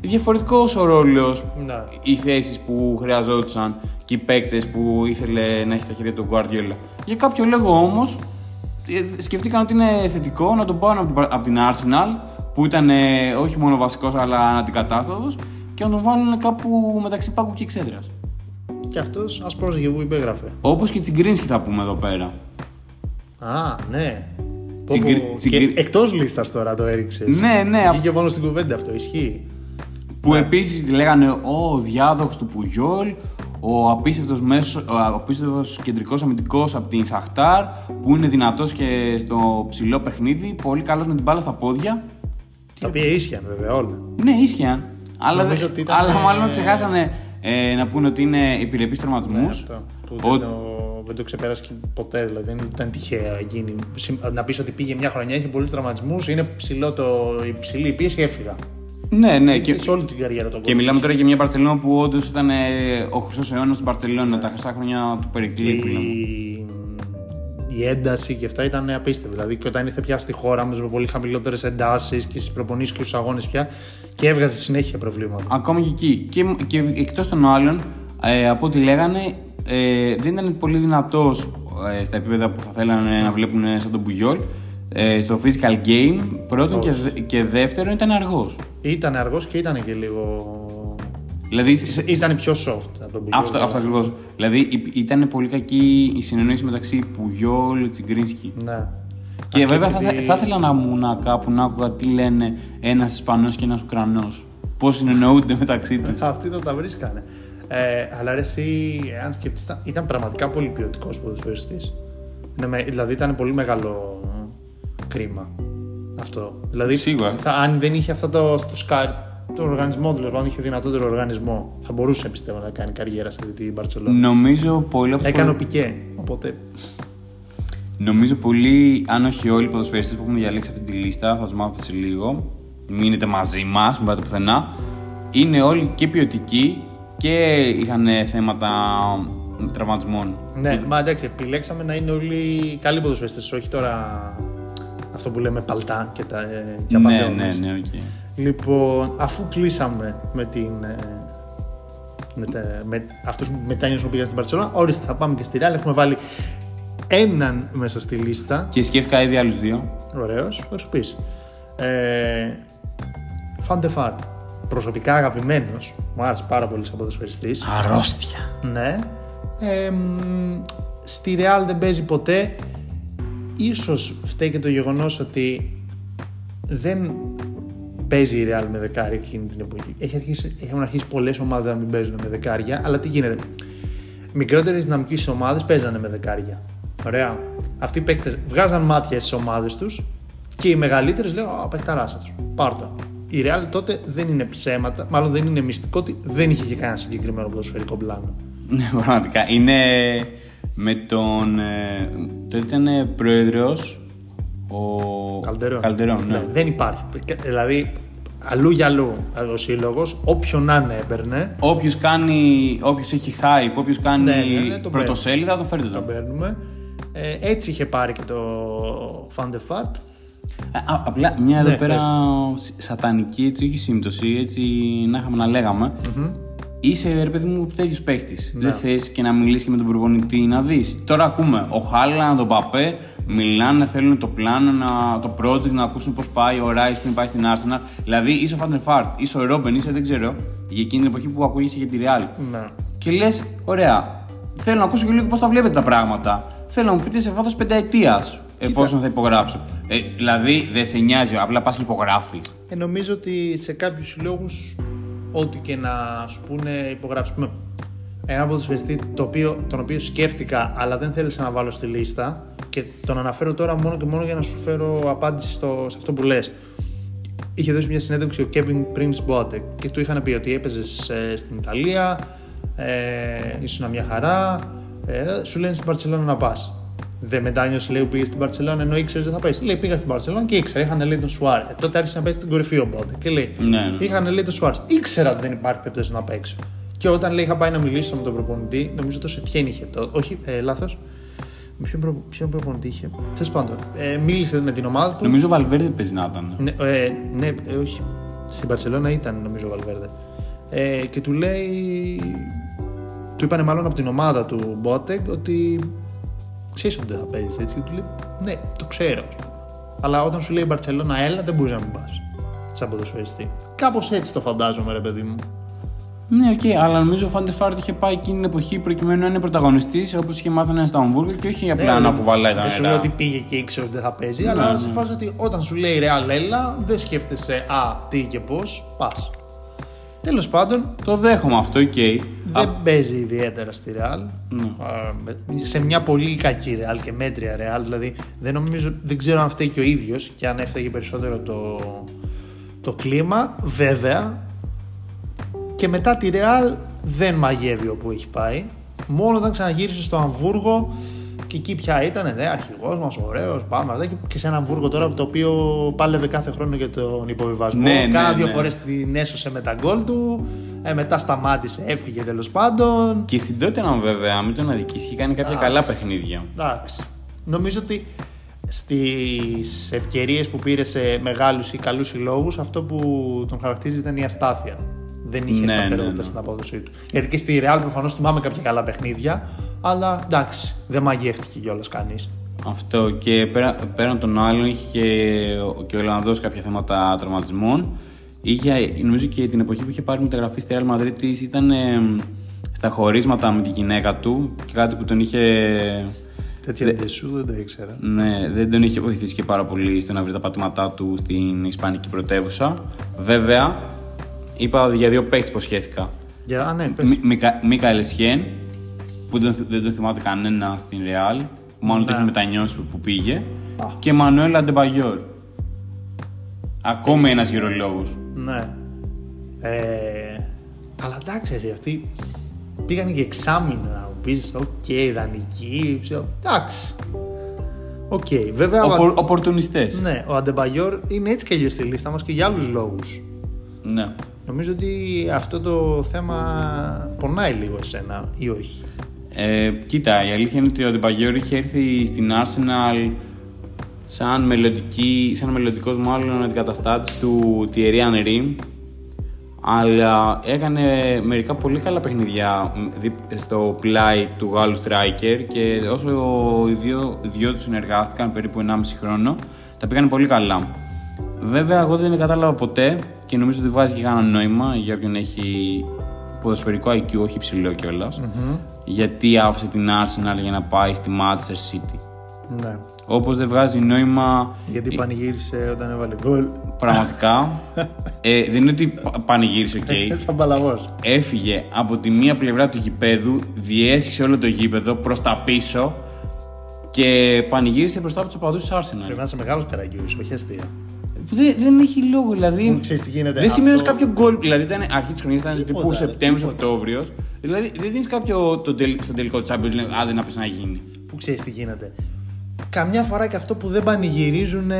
[SPEAKER 2] διαφορετικός ο ρόλος,
[SPEAKER 1] Ναι.
[SPEAKER 2] οι θέσεις που χρειαζόντουσαν και οι παίκτες που ήθελε να έχει στα χέρια του Guardiola. Για κάποιο λόγο όμως σκεφτήκαν ότι είναι θετικό να τον πάρουν από την, από την Arsenal που ήταν ε, όχι μόνο βασικός αλλά αντικατάστατο και να τον βάλουν κάπου μεταξύ πάγκου και εξέδρας.
[SPEAKER 1] Και αυτός ας πρόσεχε που υπέγραφε.
[SPEAKER 2] Όπως και Τσιγκρίνσκι θα πούμε εδώ πέρα.
[SPEAKER 1] Α, ναι.
[SPEAKER 2] Τσιγκρι-
[SPEAKER 1] Πω, πω.
[SPEAKER 2] τσιγκρι-
[SPEAKER 1] Και εκτός λίστας τώρα το έριξες.
[SPEAKER 2] Ναι, ναι.
[SPEAKER 1] Βγήκε μόνο στην κουβέντα αυτό, ισχύει.
[SPEAKER 2] Που επίσης λέγανε ο διάδοχος του Πουγιόλ, ο απίστευτος, μέσο, ο απίστευτος κεντρικός αμυντικός από την Σαχτάρ που είναι δυνατός και στο ψηλό παιχνίδι, πολύ καλός με την μπάλα στα πόδια.
[SPEAKER 1] Τα οποία ίσχυαν βέβαια όλα.
[SPEAKER 2] Ναι, ίσχυαν. Αλλά,
[SPEAKER 1] Νομίζω
[SPEAKER 2] δε-
[SPEAKER 1] ότι ήταν,
[SPEAKER 2] αλλά μάλλον
[SPEAKER 1] ε,
[SPEAKER 2] ξεχάσανε ε, να πούνε ότι είναι επιρρεπείς
[SPEAKER 1] Ναι,
[SPEAKER 2] τραυματισμούς.
[SPEAKER 1] αυτό. Που
[SPEAKER 2] Ο-
[SPEAKER 1] δεν, το, δεν το ξεπέρασε και ποτέ, δηλαδή δεν ήταν τυχαία εκείνη. Συμ- Να πεις ότι πήγε μια χρονιά, είχε πολλούς τραυματισμούς, είναι ψηλό το, υψηλή η πίεση και έφυγα.
[SPEAKER 2] Ναι, ναι.
[SPEAKER 1] Και,
[SPEAKER 2] Και,
[SPEAKER 1] σε όλη την καριέρα τον
[SPEAKER 2] και μιλάμε τώρα για μια Μπαρσελόνα που όντως ήταν ε, ο χρυσός αιώνας στην Μπαρσελόνα, τα χρυσά χρόνια του Περικλή που λέμε.
[SPEAKER 1] η, η ένταση και αυτά ήταν απίστευτη. Δηλαδή και όταν ήρθε πια στη χώρα μας με πολύ χαμηλότερες εντάσεις και στις προπονήσεις και στους αγώνες πια και έβγαζε συνέχεια προβλήματα.
[SPEAKER 2] Ακόμα και εκεί. Και, και εκτός των άλλων, ε, από ό,τι λέγανε, ε, δεν ήταν πολύ δυνατός ε, στα επίπεδα που θα θέλανε να βλέπουν σαν τον Μπουγιόλ. Ε, στο physical game, πρώτον και, δε- και δεύτερον ήταν αργός.
[SPEAKER 1] Ήταν αργός και ήταν και λίγο.
[SPEAKER 2] Δηλαδή, σε-
[SPEAKER 1] Ήταν πιο soft από τον
[SPEAKER 2] αυτό, αυτό ακριβώς. Δηλαδή, υ- ήταν πολύ κακή η συνεννόηση μεταξύ Πουγιόλ, Τσιγκρίνσκι.
[SPEAKER 1] Ναι.
[SPEAKER 2] Και
[SPEAKER 1] Αν
[SPEAKER 2] βέβαια θα,
[SPEAKER 1] επειδή-
[SPEAKER 2] θα ήθελα να ήμουν κάπου να άκουγα τι λένε ένας Ισπανός και ένας Ουκρανός. Πώς συνεννοούνται μεταξύ τους.
[SPEAKER 1] Αυτοί θα τα βρίσκανε. Ε, αλλά ρε, εσύ, αν σκεφτείς, ήταν, ήταν πραγματικά πολύ ποιοτικός ποδοσφαιριστής. Είναι με- δηλαδή ήταν πολύ μεγάλο κρίμα αυτό. Δηλαδή,
[SPEAKER 2] Σίγουρα.
[SPEAKER 1] Θα, αν δεν είχε αυτό το, το, σκάρ, το οργανισμό του, αν είχε δυνατότερο οργανισμό, θα μπορούσε πιστεύω να κάνει καριέρα σε αυτή την Μπαρσελόνα.
[SPEAKER 2] Νομίζω πολύ από τους
[SPEAKER 1] Έκανε ο
[SPEAKER 2] ποδο-
[SPEAKER 1] Πικέ. Οπότε.
[SPEAKER 2] Νομίζω πολύ, αν όχι όλοι οι ποδοσφαιριστές που έχουμε διαλέξει αυτή τη λίστα, θα τους μάθω σε λίγο. Μείνετε μαζί μας, μην πάτε πουθενά. Είναι όλοι και ποιοτικοί και είχαν θέματα τραυματισμών.
[SPEAKER 1] Ναι, μα εντάξει, επιλέξαμε να είναι όλοι καλοί ποδοσφαιριστές, όχι τώρα αυτό που λέμε παλτά και τα ε, και
[SPEAKER 2] Ναι,
[SPEAKER 1] απατεώνες.
[SPEAKER 2] ναι, ναι, οκ.
[SPEAKER 1] Λοιπόν, αφού κλείσαμε με την. ε, Με, τα, με αυτούς που μετάνιωσαν που πήγαν στην Μπαρτσελόνα, ορίστε θα πάμε και στη Real. Έχουμε βάλει έναν μέσα στη λίστα.
[SPEAKER 2] Και σκέφτηκα ήδη άλλους δύο.
[SPEAKER 1] Ωραίος, θα σου πεις. Ε, Φαντεφάρ. Προσωπικά αγαπημένος. Μου άρεσε πάρα πολύ σαν ποδοσφαιριστής.
[SPEAKER 2] Αρρώστια.
[SPEAKER 1] Ναι. Ε, μ, στη Real δεν παίζει ποτέ. Ίσως φταίει και το γεγονός ότι δεν παίζει η Real με δεκάρια εκείνη την εποχή. Έχει αρχίσει, έχουν αρχίσει πολλές ομάδες να μην παίζουν με δεκάρια, αλλά τι γίνεται. Μικρότερες δυναμικές ομάδες παίζανε με δεκάρια. Ωραία. Αυτοί οι παίκτες βγάζαν μάτια στις ομάδες τους και οι μεγαλύτερες λέω «Α, παιχταράσα τους, πάρ' το». Η Real τότε δεν είναι ψέματα, μάλλον δεν είναι μυστικό ότι δεν είχε και κανένα συγκεκριμένο ποδοσφαιρικό πλάνο.
[SPEAKER 2] Ναι, πραγματικά. Είναι με τον. Ε, τότε ήταν πρόεδρος ο.
[SPEAKER 1] Καλτερών.
[SPEAKER 2] Καλτερών, ναι.
[SPEAKER 1] Δεν υπάρχει. Δηλαδή, αλλού για αλλού ο σύλλογος, όποιον να είναι έπαιρνε,
[SPEAKER 2] Όποιος κάνει. Όποιος έχει hype, όποιος κάνει
[SPEAKER 1] Ναι, ναι, ναι, τον
[SPEAKER 2] πρωτοσέλιδα, το φέρτε
[SPEAKER 1] τον
[SPEAKER 2] το.
[SPEAKER 1] παίρνουμε. Ε, έτσι είχε πάρει και το Fan de Fat.
[SPEAKER 2] Ε, α, απλά μια εδώ
[SPEAKER 1] Ναι,
[SPEAKER 2] πέρα
[SPEAKER 1] πες.
[SPEAKER 2] σ- σατανική έτσι, όχι σύμπτωση, έτσι να είχαμε να λέγαμε. Είσαι ρε παιδί μου τέτοιος παίχτης.
[SPEAKER 1] Ναι.
[SPEAKER 2] Δεν θες και να μιλήσεις και με τον προπονητή να δεις. Τώρα ακούμε ο Χάλα, τον Παπέ, μιλάνε, θέλουν το πλάνο, να, το project να ακούσουν πώς πάει ο Ράις πριν πάει στην Arsenal. Δηλαδή είσαι ο Φαντεφάρτ, είσαι ο Ρόμπεν, είσαι δεν ξέρω. Για εκείνη την εποχή που ακούγεσαι για τη Real.
[SPEAKER 1] Ναι.
[SPEAKER 2] Και λες, ωραία, θέλω να ακούσω και λίγο πώς τα βλέπετε τα πράγματα. Θέλω να μου πείτε σε βάθος πενταετίας, εφόσον θα υπογράψω. Ε, δηλαδή δεν σε νοιάζει, απλά πας και υπογράφεις.
[SPEAKER 1] Ε, νομίζω ότι σε κάποιους συλλόγους, ό,τι και να σου πούνε, υπογράψει. Πούμε, Ένα ποδοσφαιριστή το οποίο, τον οποίο σκέφτηκα, αλλά δεν θέλησα να βάλω στη λίστα και τον αναφέρω τώρα μόνο και μόνο για να σου φέρω απάντηση στο, σε αυτό που λες. Είχε δώσει μια συνέντευξη ο Kevin Prince Boateng και του είχαν πει ότι έπαιζες στην Ιταλία, ε, ήσουν μια χαρά, ε, σου λένε στην Παρσελόνα να πας. Δεν μετάνιωσε, λέει, που πήγε στην Παρσελόνα ενώ ήξερε ότι θα πέσει. Λέει, πήγα στην Παρσελόνα και ήξερα, είχαν λέει τον Σουάρες. Ε, τότε άρχισε να παίζει στην κορυφή ο Μπότε. Και λέει,
[SPEAKER 2] Ναι, ναι.
[SPEAKER 1] είχαν λέει τον Σουάρες. Ήξερα ότι δεν υπάρχει περίπτωση να παίξω. Και όταν λέει, είχα πάει να μιλήσω με τον προπονητή, νομίζω το Σετιέν είχε. Το, όχι, ε, λάθος. Με ποιον, προ, ποιον προπονητή είχε; Τέλος πάντων, ε, μίλησε με την ομάδα του.
[SPEAKER 2] Νομίζω ο Βαλβέρδε παίζει να ήταν.
[SPEAKER 1] Ναι, ε, ναι ε, όχι. Στην Παρσελόνα ήταν νομίζω ο Βαλβέρδε. Ε, και του λέει. Του είπανε μάλλον από την ομάδα του Μπότεγκ ότι ξέρει ότι δεν θα παίζεις έτσι. Και του λέει Ναι, το ξέρω. ας πούμε. Αλλά όταν σου λέει η Μπαρσελόνα, έλα, δεν μπορείς να μην πας. Σαν ποδοσφαιριστή. Κάπως έτσι το φαντάζομαι, ρε παιδί μου.
[SPEAKER 2] Ναι, οκ, αλλά νομίζω ο Φαν ντερ Φάαρτ είχε πάει εκείνη την εποχή προκειμένου να είναι πρωταγωνιστής όπως είχε μάθει να είναι στο Αμβούργο και όχι απλά
[SPEAKER 1] Ναι,
[SPEAKER 2] να
[SPEAKER 1] δεν-
[SPEAKER 2] κουβαλάει τα
[SPEAKER 1] Δεν σου λέω
[SPEAKER 2] νερά.
[SPEAKER 1] ότι πήγε και ήξερε ότι δεν θα παίζει,
[SPEAKER 2] Ναι,
[SPEAKER 1] αλλά
[SPEAKER 2] ναι.
[SPEAKER 1] σε φάση ότι όταν σου λέει Real έλα, δεν σκέφτεσαι Α, τι και πώς, πας. Τέλος πάντων,
[SPEAKER 2] Το δέχομαι αυτό, οκ.
[SPEAKER 1] δεν
[SPEAKER 2] Α,
[SPEAKER 1] παίζει ιδιαίτερα στη Real.
[SPEAKER 2] Ναι.
[SPEAKER 1] Α, με- σε μια πολύ κακή Real και μέτρια Real. Δηλαδή δεν, νομίζω, δεν ξέρω αν φταίει και ο ίδιος και αν έφταιγε περισσότερο το, το κλίμα. Βέβαια και μετά τη Real δεν μαγεύει όπου έχει πάει. Μόνο όταν ξαναγύρισε στο Αμβούργο και εκεί πια ήταν, ναι, αρχηγός μας, ωραίος, πάμε. αυτά. Και- Και σε ένα Αμβούργο τώρα το οποίο πάλευε κάθε χρόνο για τον υποβιβασμό.
[SPEAKER 2] Ναι, ναι,
[SPEAKER 1] Κάνα δύο
[SPEAKER 2] ναι.
[SPEAKER 1] φορές την έσωσε με τα γκολ του. Ε, μετά σταμάτησε, έφυγε τέλος πάντων.
[SPEAKER 2] Και στην Tottenham βέβαια, μην τον αδικήσει, είχε κάνει κάποια
[SPEAKER 1] Α,
[SPEAKER 2] καλά παιχνίδια.
[SPEAKER 1] Εντάξει. Νομίζω ότι στις ευκαιρίες που πήρε σε μεγάλους ή καλούς συλλόγους αυτό που τον χαρακτήριζε ήταν η αστάθεια. Δεν είχε
[SPEAKER 2] Ναι,
[SPEAKER 1] σταθερότητα
[SPEAKER 2] ναι, ναι.
[SPEAKER 1] στην απόδοσή του. Γιατί και στη Real προφανώς θυμάμαι κάποια καλά παιχνίδια, αλλά εντάξει, δεν μαγεύτηκε κιόλας κανείς.
[SPEAKER 2] Αυτό και πέρα, πέραν των άλλων είχε και, ο- και ο Ολλανδός κάποια θέματα τραυματισμών. Είχε, νομίζω και την εποχή που είχε πάρει μεταγραφή στη Real Madrid της ήταν ε, στα χωρίσματα με τη γυναίκα του και κάτι που τον είχε...
[SPEAKER 1] Τέτοια ντεσού δεν τα ήξερα.
[SPEAKER 2] Ναι, δεν τον είχε βοηθήσει και πάρα πολύ στο να βρει τα πατήματά του στην Ισπανική πρωτεύουσα. Βέβαια, είπα για δύο παίκτες που σχέθηκα.
[SPEAKER 1] Για, α, ναι, πες.
[SPEAKER 2] Μι- Μικα- Μίκαελ Εσχέν, που δεν, δεν τον θυμάται κανένα στην Real, μάλλον το
[SPEAKER 1] Ναι.
[SPEAKER 2] έχει μετανιώσει που, που πήγε.
[SPEAKER 1] Α.
[SPEAKER 2] Και Μανουέλ Αντεμπαγιόρ. Ακόμη ένας γυρολόγος.
[SPEAKER 1] Ναι. Ε, αλλά εντάξει, ρε, αυτοί πήγαν και εξάμηνα να μου πεις, οκ, ιδανική, ψηλό. εντάξει. Οκ, βέβαια, ο,
[SPEAKER 2] Οπορτουνιστές.
[SPEAKER 1] ναι, ο Αντεμπαγιόρ είναι έτσι και αλλιώς στη λίστα μας και για άλλους λόγους.
[SPEAKER 2] Ναι.
[SPEAKER 1] Νομίζω ότι αυτό το θέμα πονάει λίγο εσένα ή όχι;
[SPEAKER 2] Ε, κοίτα, η αλήθεια είναι ότι ο Αντεμπαγιόρ είχε έρθει στην Arsenal σαν, μελλοντική, σαν μελλοντικός μάλλον αντικαταστάτης του Thierry Henry αλλά έκανε μερικά πολύ καλά παιχνίδια δι- στο πλάι του Γάλλου Striker και όσο οι δύο, οι δυο τους συνεργάστηκαν περίπου 1,5 χρόνο τα πήγανε πολύ καλά. Βέβαια, εγώ δεν κατάλαβα ποτέ και νομίζω ότι βάζει και κανένα νόημα για όποιον έχει ποδοσφαιρικό IQ, όχι υψηλό κιόλας, γιατί άφησε την Arsenal για να πάει στη Manchester City.
[SPEAKER 1] Ναι.
[SPEAKER 2] Όπως δεν βγάζει νόημα
[SPEAKER 1] Γιατί πανηγύρισε όταν έβαλε γκολ.
[SPEAKER 2] πραγματικά. ε, δεν είναι ότι πα- πανηγύρισε, οκ.
[SPEAKER 1] Σαν παλαβός.
[SPEAKER 2] Έφυγε από τη μία πλευρά του γηπέδου, διέσχισε όλο το γήπεδο προς τα πίσω και πανηγύρισε μπροστά από τους οπαδούς της Arsenal.
[SPEAKER 1] Πρέπει να είσαι μεγάλος καραγκιόζης, όχι αστεία.
[SPEAKER 2] Δεν, δεν έχει λόγο, δηλαδή.
[SPEAKER 1] Που ξέρεις τι γίνεται,
[SPEAKER 2] Δεν σημαίνει
[SPEAKER 1] αυτό-
[SPEAKER 2] κάποιο γκολ. Δηλαδή ήταν αρχή της χρονιάς, ήταν
[SPEAKER 1] Τίποτα,
[SPEAKER 2] τύπου
[SPEAKER 1] ρε,
[SPEAKER 2] Σεπτέμβριο-Οκτώβριο. Δηλαδή δεν δίνεις κάποιο το τελ- στο τελικό της Champions League, άντε να πεις να γίνει.
[SPEAKER 1] που ξέρεις τι γίνεται. Καμιά φορά και αυτό που δεν πανηγυρίζουν,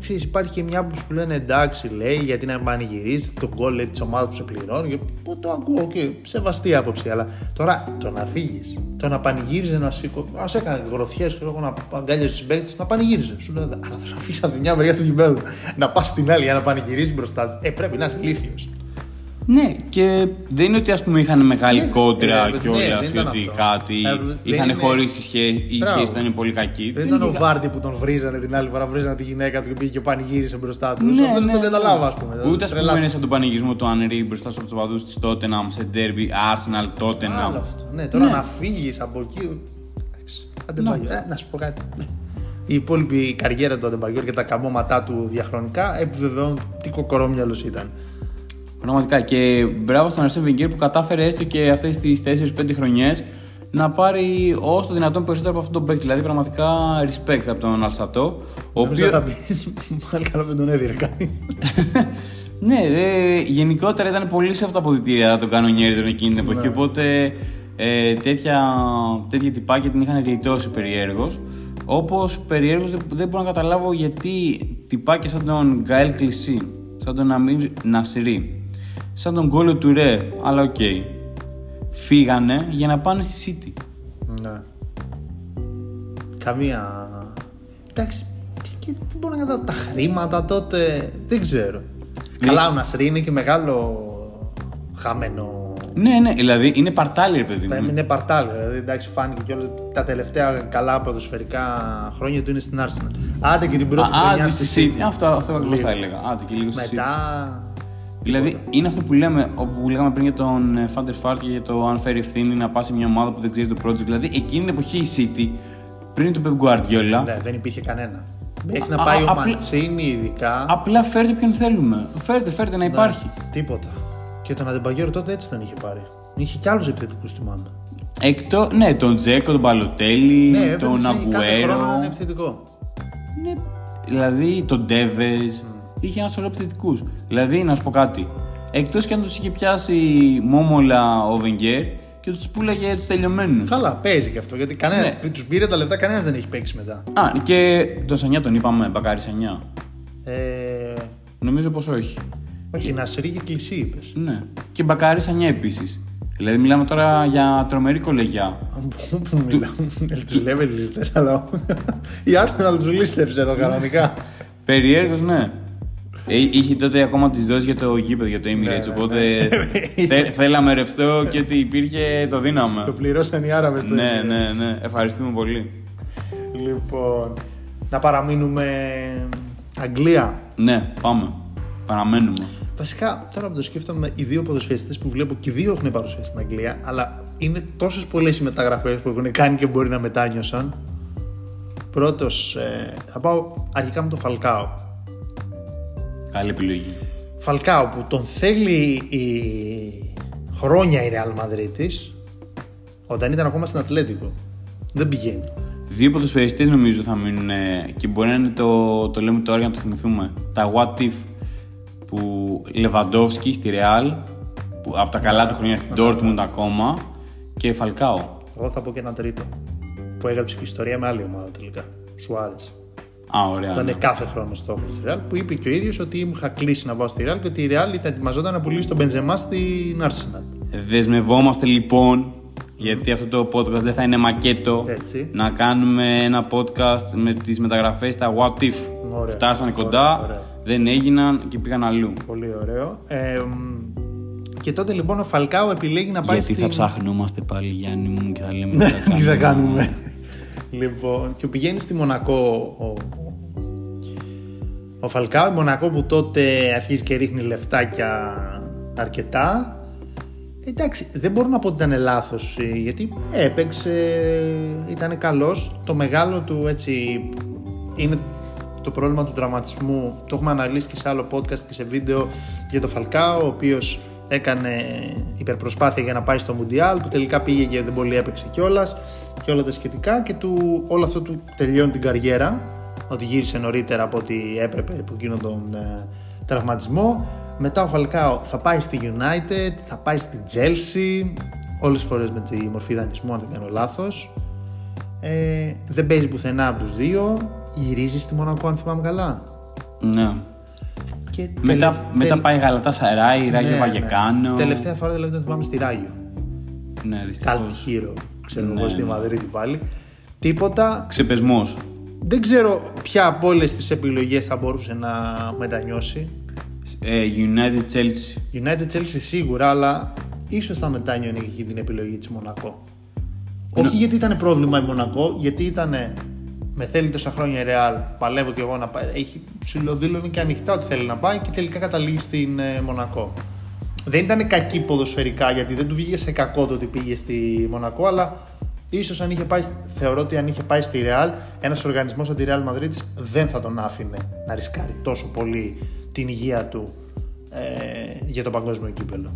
[SPEAKER 1] ξέρεις, υπάρχει και μια που σου λένε εντάξει, λέει, γιατί να πανηγυρίζεις τον γκολ λέει, της ομάδας που σε πληρώνει. Και, Πού το ακούω, okay, σεβαστή άποψη. Αλλά τώρα το να φύγεις, το να πανηγύριζε, να σήκω. Α έκανε γροθιές, εγώ να αγκάλιασε τους παίκτες, να πανηγύριζε. Σου λέω, αλλά θα να φύγει από τη μια μεριά του γηπέδου, να πας στην άλλη για να πανηγυρίζεις μπροστά του. Ε, πρέπει να είσαι ηλίθιος.
[SPEAKER 2] Ναι, και δεν είναι ότι ας πούμε είχαν μεγάλη
[SPEAKER 1] Ναι,
[SPEAKER 2] κόντρα
[SPEAKER 1] ε, ναι,
[SPEAKER 2] κιόλα
[SPEAKER 1] δεν
[SPEAKER 2] ή
[SPEAKER 1] ήταν
[SPEAKER 2] ότι
[SPEAKER 1] αυτό.
[SPEAKER 2] κάτι.
[SPEAKER 1] Ε, δεν
[SPEAKER 2] είχαν
[SPEAKER 1] είναι-
[SPEAKER 2] χωρίσει σχέση, η
[SPEAKER 1] Μπράβο.
[SPEAKER 2] σχέση ήταν πολύ κακή.
[SPEAKER 1] Δεν ήταν ο
[SPEAKER 2] είχε-
[SPEAKER 1] Βάρντι που τον βρίζανε την άλλη φορά, βρίζανε τη γυναίκα του και πήγε και πανηγύρισε μπροστά του.
[SPEAKER 2] Ναι,
[SPEAKER 1] Αυτό δεν
[SPEAKER 2] ναι,
[SPEAKER 1] το
[SPEAKER 2] ναι.
[SPEAKER 1] καταλάβα, ας πούμε.
[SPEAKER 2] Ούτε ας πούμε
[SPEAKER 1] Τρελάθηκα.
[SPEAKER 2] είναι σαν τον πανηγυρισμό του Ανρί μπροστά στους οπαδού της Tottenham σε derby Arsenal
[SPEAKER 1] Άλλο
[SPEAKER 2] Tottenham.
[SPEAKER 1] αυτό. Ναι, τώρα
[SPEAKER 2] Ναι.
[SPEAKER 1] να φύγεις από εκεί. εντάξει,
[SPEAKER 2] Ναι.
[SPEAKER 1] Αντεμπαγιόρ. Ε, να σου πω κάτι. Ναι. Η υπόλοιπη καριέρα του Αντεμπαγιόρ και τα καμώματά του διαχρονικά επιβεβαιώνουν τι κοκορόμυαλος ήταν.
[SPEAKER 2] Πραγματικά και μπράβο στον Αρσέν Βενγκέρ που κατάφερε έστω και αυτές τις 4-5 χρονιές να πάρει όσο το δυνατόν περισσότερο από αυτόν τον παίκτη. Δηλαδή πραγματικά respect από τον Αλσατό. Ο
[SPEAKER 1] Νομίζω
[SPEAKER 2] οποίο...
[SPEAKER 1] θα πεις. Μάλλον καλά δεν τον έδιρε κανεί.
[SPEAKER 2] ναι, ε, γενικότερα ήταν πολύ σε αυτά τα αποδητήρια τον κανονιέρι τον εκείνη την εποχή.
[SPEAKER 1] Ναι.
[SPEAKER 2] Οπότε ε, τέτοια, τέτοια τυπάκια την είχαν γλιτώσει περιέργως. Όπως περιέργως δεν, δεν μπορώ να καταλάβω γιατί τυπάκια σαν τον Γκάιλ Κλισί, σαν τον Αμίρ Νασιρί, σαν τον Κόλο Τουρέ, αλλά οκ. Φύγανε για να πάνε στη City.
[SPEAKER 1] Ναι. Καμία. Εντάξει. Και, και δεν μπορώ να καταλάβω τα χρήματα τότε. Δεν ξέρω. Καλά, ο Νασρί είναι και μεγάλο χαμένο.
[SPEAKER 2] Ναι, ναι, δηλαδή είναι παρτάλι, ρε παιδί μου.
[SPEAKER 1] Είναι παρτάλι. Δηλαδή, εντάξει, φάνηκε κιόλας ότι τα τελευταία καλά ποδοσφαιρικά χρόνια του είναι στην Arsenal. Άντε και την πρώτη
[SPEAKER 2] Α,
[SPEAKER 1] χρονιά
[SPEAKER 2] άντε
[SPEAKER 1] στη
[SPEAKER 2] στη
[SPEAKER 1] City.
[SPEAKER 2] City. Αυτό, αυτό ακριβώς
[SPEAKER 1] Λίγο.
[SPEAKER 2] θα έλεγα. Άντε και λίγο στη City.
[SPEAKER 1] Μετά.
[SPEAKER 2] Δηλαδή είναι αυτό που λέμε, όπου λέγαμε πριν για τον Φάντερ Φάρ και για το αν φέρει ευθύνη να πας σε μια ομάδα που δεν ξέρει το project. Δηλαδή εκείνη την εποχή η City, πριν του Pep Guardiola,
[SPEAKER 1] Ναι, δεν υπήρχε κανένα. Μέχρι
[SPEAKER 2] Α,
[SPEAKER 1] να πάει
[SPEAKER 2] α,
[SPEAKER 1] ο
[SPEAKER 2] απλά-
[SPEAKER 1] Μαντσίνη, ειδικά.
[SPEAKER 2] απλά φέρτε ποιον θέλουμε. Φέρτε, φέρτε να υπάρχει.
[SPEAKER 1] Τίποτα. Και τον Αντεμπαγιώρο τότε έτσι τον είχε πάρει. Είχε κι άλλους επιθετικούς στη μάνα.
[SPEAKER 2] Εκτό, ναι, τον Τζέκο, τον Παλωτέλη,
[SPEAKER 1] Ναι,
[SPEAKER 2] τον
[SPEAKER 1] έπαιζε κάθε χρόνο έναν
[SPEAKER 2] Αγκουέρο.
[SPEAKER 1] επιθετικό.
[SPEAKER 2] Ναι, δηλαδή τον Ντέβες. Είχε ένας σωρό επιθετικού. Δηλαδή, να σου πω κάτι. Εκτός και αν τους είχε πιάσει μόμολα ο Βενγκέρ και τους πουλάγε τους τελειωμένους.
[SPEAKER 1] Καλά, παίζει και αυτό. Γιατί κανένα,
[SPEAKER 2] Ναι.
[SPEAKER 1] τους πήρε τα λεφτά, κανένας δεν έχει παίξει μετά.
[SPEAKER 2] Α, και τον Σανιά τον είπαμε, Μπακάρι Σανιά.
[SPEAKER 1] Ε,
[SPEAKER 2] Νομίζω πως όχι.
[SPEAKER 1] όχι, να σε και κλεισί είπες.
[SPEAKER 2] Ναι. Και Μπακάρι Σανιά επίσης. Δηλαδή, μιλάμε τώρα για τρομερή κολεγιά.
[SPEAKER 1] Πού μιλάμε, τους λέμε λίστες, αλλά η Arsenal τους λίστεψε εδώ κανονικά.
[SPEAKER 2] Περιέργως, ναι. Ε, είχε τότε ακόμα τις δόσεις για το γήπεδο, για το Emirates.
[SPEAKER 1] ναι,
[SPEAKER 2] οπότε θε- θέλαμε ρευστό και ό,τι υπήρχε το δίναμε.
[SPEAKER 1] Το πληρώσαν οι Άραβες στο
[SPEAKER 2] ναι,
[SPEAKER 1] Emirates.
[SPEAKER 2] ναι, ναι. Ευχαριστούμε πολύ.
[SPEAKER 1] Λοιπόν, να παραμείνουμε Αγγλία.
[SPEAKER 2] Ναι, πάμε. Παραμένουμε.
[SPEAKER 1] Βασικά, τώρα που το σκέφτομαι, οι δύο ποδοσφαιριστές που βλέπω και οι δύο έχουν παρουσία στην Αγγλία, αλλά είναι τόσες πολλές οι μεταγραφές που έχουν κάνει και μπορεί να μετάνιωσαν. Πρώτος, ε, θα πάω αρχικά με τον Φαλκάο.
[SPEAKER 2] Καλή επιλογή.
[SPEAKER 1] Φαλκάο που τον θέλει η... χρόνια η Real Madrid όταν ήταν ακόμα στην Ατλέτικο. Δεν πηγαίνει.
[SPEAKER 2] Δύο ποδοσφαιριστές νομίζω θα μείνουν ε, και μπορεί να είναι το, το λέμε τώρα για να το θυμηθούμε. Τα What If που Λεβαντόφσκι στη Real, που από τα καλά του χρόνια στην Dortmund ακόμα και Φαλκάο.
[SPEAKER 1] Εγώ θα πω και ένα τρίτο. Που έγραψε και ιστορία με άλλη ομάδα τελικά. Σουάρες.
[SPEAKER 2] Α, ωραία.
[SPEAKER 1] Ήταν
[SPEAKER 2] ναι.
[SPEAKER 1] κάθε χρόνο στόχος στη Real που είπε και ο ίδιος ότι μου είχα κλείσει να πάω στη Real και ότι η Real ήταν ετοιμαζόταν να πουλήσει τον Μπεντζεμά στην Arsenal.
[SPEAKER 2] Δεσμευόμαστε λοιπόν, γιατί αυτό το podcast δεν θα είναι μακέτο,
[SPEAKER 1] Έτσι.
[SPEAKER 2] να κάνουμε ένα podcast με τις μεταγραφές στα What If.
[SPEAKER 1] Ωραία.
[SPEAKER 2] Φτάσανε
[SPEAKER 1] Ωραία,
[SPEAKER 2] κοντά,
[SPEAKER 1] ωραία.
[SPEAKER 2] δεν έγιναν και πήγαν αλλού.
[SPEAKER 1] Πολύ ωραίο. Ε, μ, και τότε λοιπόν ο Φαλκάο επιλέγει να πάει
[SPEAKER 2] γιατί
[SPEAKER 1] στην...
[SPEAKER 2] θα ψάχνομαστε πάλι Γιάννη μου και θα λέμε τι θα
[SPEAKER 1] Τι θα
[SPEAKER 2] κάνουμε.
[SPEAKER 1] Κάνουμε. λοιπόν, και πηγαίνεις στη Μονακό ο, ο Φαλκάο. Η Μονακό που τότε αρχίζει και ρίχνει λεφτάκια αρκετά. Εντάξει, δεν μπορώ να πω ότι ήταν λάθος γιατί έπαιξε, ήταν καλός. Το μεγάλο του έτσι είναι το πρόβλημα του τραυματισμού. Το έχουμε αναλύσει και σε άλλο podcast και σε βίντεο για το Φαλκάο, ο οποίος έκανε υπερπροσπάθεια για να πάει στο Μουντιάλ, που τελικά πήγε και δεν πολύ έπαιξε κιόλας και όλα τα σχετικά. Και του, όλο αυτό του τελειώνει την καριέρα, ότι γύρισε νωρίτερα από ό,τι έπρεπε από εκείνο τον ε, τραυματισμό. Μετά ο Φαλκάο θα πάει στη United, θα πάει στη Chelsea, όλες τις φορές με τη μορφή δανεισμού αν δεν κάνω λάθος. Ε, δεν παίζει πουθενά από τους δύο, γυρίζει στη Μονακό αν θυμάμαι καλά.
[SPEAKER 2] Ναι.
[SPEAKER 1] Και
[SPEAKER 2] Μετά,
[SPEAKER 1] τελε-
[SPEAKER 2] μετά
[SPEAKER 1] τελε-
[SPEAKER 2] πάει Γαλατά Σαράι, Ράγιο
[SPEAKER 1] Ναι, ναι.
[SPEAKER 2] Βαγεκάνο.
[SPEAKER 1] Τελευταία φορά δηλαδή τον θυμάμαι στη Ράγιο.
[SPEAKER 2] Ναι, δυστυχώς.
[SPEAKER 1] Καλτ χείρο, ξέρω
[SPEAKER 2] Ναι,
[SPEAKER 1] εγώ στη
[SPEAKER 2] ναι.
[SPEAKER 1] Μαδρίτη πάλι. Τίποτα.
[SPEAKER 2] Ξεπεσμός.
[SPEAKER 1] Δεν ξέρω ποια από όλες τις επιλογές θα μπορούσε να μετανιώσει.
[SPEAKER 2] Ε, United Chelsea.
[SPEAKER 1] United Chelsea σίγουρα, αλλά ίσως θα μετάνιωνε και εκεί την επιλογή της Μονακό. Όχι γιατί ήταν πρόβλημα η Μονακό, γιατί ήταν με θέλει τόσα χρόνια η Real, παλεύω και εγώ να πάει. Έχει ψηλοδήλωνε και ανοιχτά ότι θέλει να πάει και τελικά καταλήγει στην ε, Μονακό. Δεν ήταν κακή ποδοσφαιρικά γιατί δεν του βγήκε σε κακό το ότι πήγε στη Μονακό, αλλά ίσως αν είχε πάει, θεωρώ ότι αν είχε πάει στη Real, ένας οργανισμός σαν τη Real Madrid δεν θα τον άφηνε να ρισκάρει τόσο πολύ την υγεία του ε, για το παγκόσμιο κύπελο.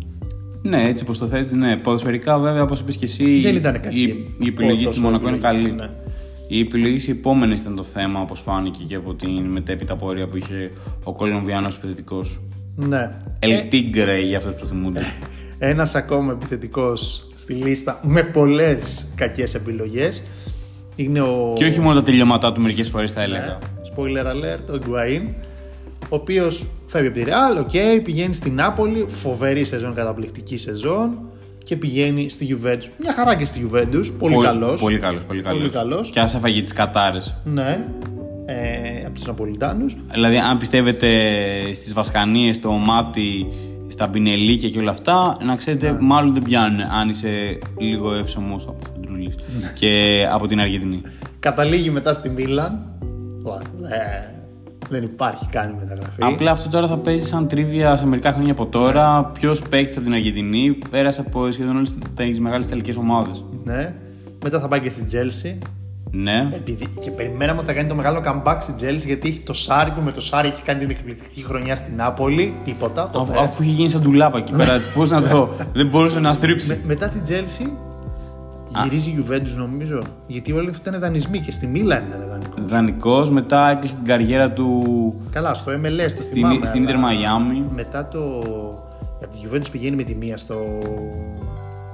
[SPEAKER 2] Ναι, έτσι όπω το θέτεις, ναι. Ποδοσφαιρικά, βέβαια, όπως είπες και εσύ,
[SPEAKER 1] Δεν ήταν κακή
[SPEAKER 2] η, η επιλογή
[SPEAKER 1] τόσο
[SPEAKER 2] τη Μονακό είναι
[SPEAKER 1] επιλογή,
[SPEAKER 2] καλή.
[SPEAKER 1] ναι.
[SPEAKER 2] Η επιλογή τη επόμενη ήταν το θέμα, όπως φάνηκε και από την μετέπειτα πορεία που είχε ο Κολομβιάνος επιθετικός.
[SPEAKER 1] Ναι.
[SPEAKER 2] El Tigre για αυτούς που θυμούνται.
[SPEAKER 1] Ένας ακόμα επιθετικός στη λίστα με πολλές κακές επιλογές είναι ο.
[SPEAKER 2] και όχι μόνο τα τελειώματά του, μερικές φορές θα
[SPEAKER 1] Ναι,
[SPEAKER 2] έλεγα.
[SPEAKER 1] spoiler alert, ο Ιγκουαΐν, ο οποίος φεύγει από τη Real, οκ, πηγαίνει στην Νάπολη, φοβερή σεζόν, καταπληκτική σεζόν και πηγαίνει στη Juventus. Μια χαρά και στη Juventus, πολύ καλός.
[SPEAKER 2] Πολύ καλός, πολύ καλός.
[SPEAKER 1] Πολύ καλός.
[SPEAKER 2] Και α έφαγε τις κατάρες.
[SPEAKER 1] Ναι, ε, από τους Ναπολιτάνους.
[SPEAKER 2] Δηλαδή, αν πιστεύετε στις βασκανίες, στο μάτι, στα μπινελίκια και όλα αυτά, να ξέρετε,
[SPEAKER 1] Ναι.
[SPEAKER 2] μάλλον δεν πιάνουν αν είσαι λίγο εύσωμος από αντρούλης και από την Αργεντινή.
[SPEAKER 1] Καταλήγει μετά στη Μίλαν. Ε, δεν υπάρχει καν μεταγραφή.
[SPEAKER 2] Απλά αυτό τώρα θα παίζει σαν τρίβια σε μερικά χρόνια από τώρα. Ποιος παίκτης από την Αργεντινή πέρασε από σχεδόν όλες τις μεγάλε τελικέ ομάδε.
[SPEAKER 1] Ναι. Μετά θα πάει και στην Chelsea.
[SPEAKER 2] Ναι.
[SPEAKER 1] Επειδή, και περιμέναμε ότι θα κάνει το μεγάλο comeback στην Chelsea γιατί έχει το Σάρι που με το Σάρι έχει κάνει την εκπληκτική χρονιά στην Νάπολη. Τίποτα. ποτέ.
[SPEAKER 2] Αφού, αφού είχε γίνει σαν ντουλάπα εκεί πέρα, πώς να το. δεν μπορούσε να στρίψει.
[SPEAKER 1] Με- μετά την Chelsea γυρίζει η Juventus νομίζω. Γιατί όλοι αυτοί ήταν δανεισμοί και στη Μίλαν ήταν δανεικός.
[SPEAKER 2] Δανεικός, μετά έκλεισε την καριέρα του
[SPEAKER 1] Καλά, στο MLS το
[SPEAKER 2] στην,
[SPEAKER 1] θυμάμαι.
[SPEAKER 2] στην Ιντερ
[SPEAKER 1] αλλά
[SPEAKER 2] Μαϊάμι.
[SPEAKER 1] Μετά το. Από τη Juventus πηγαίνει με τη μία στο.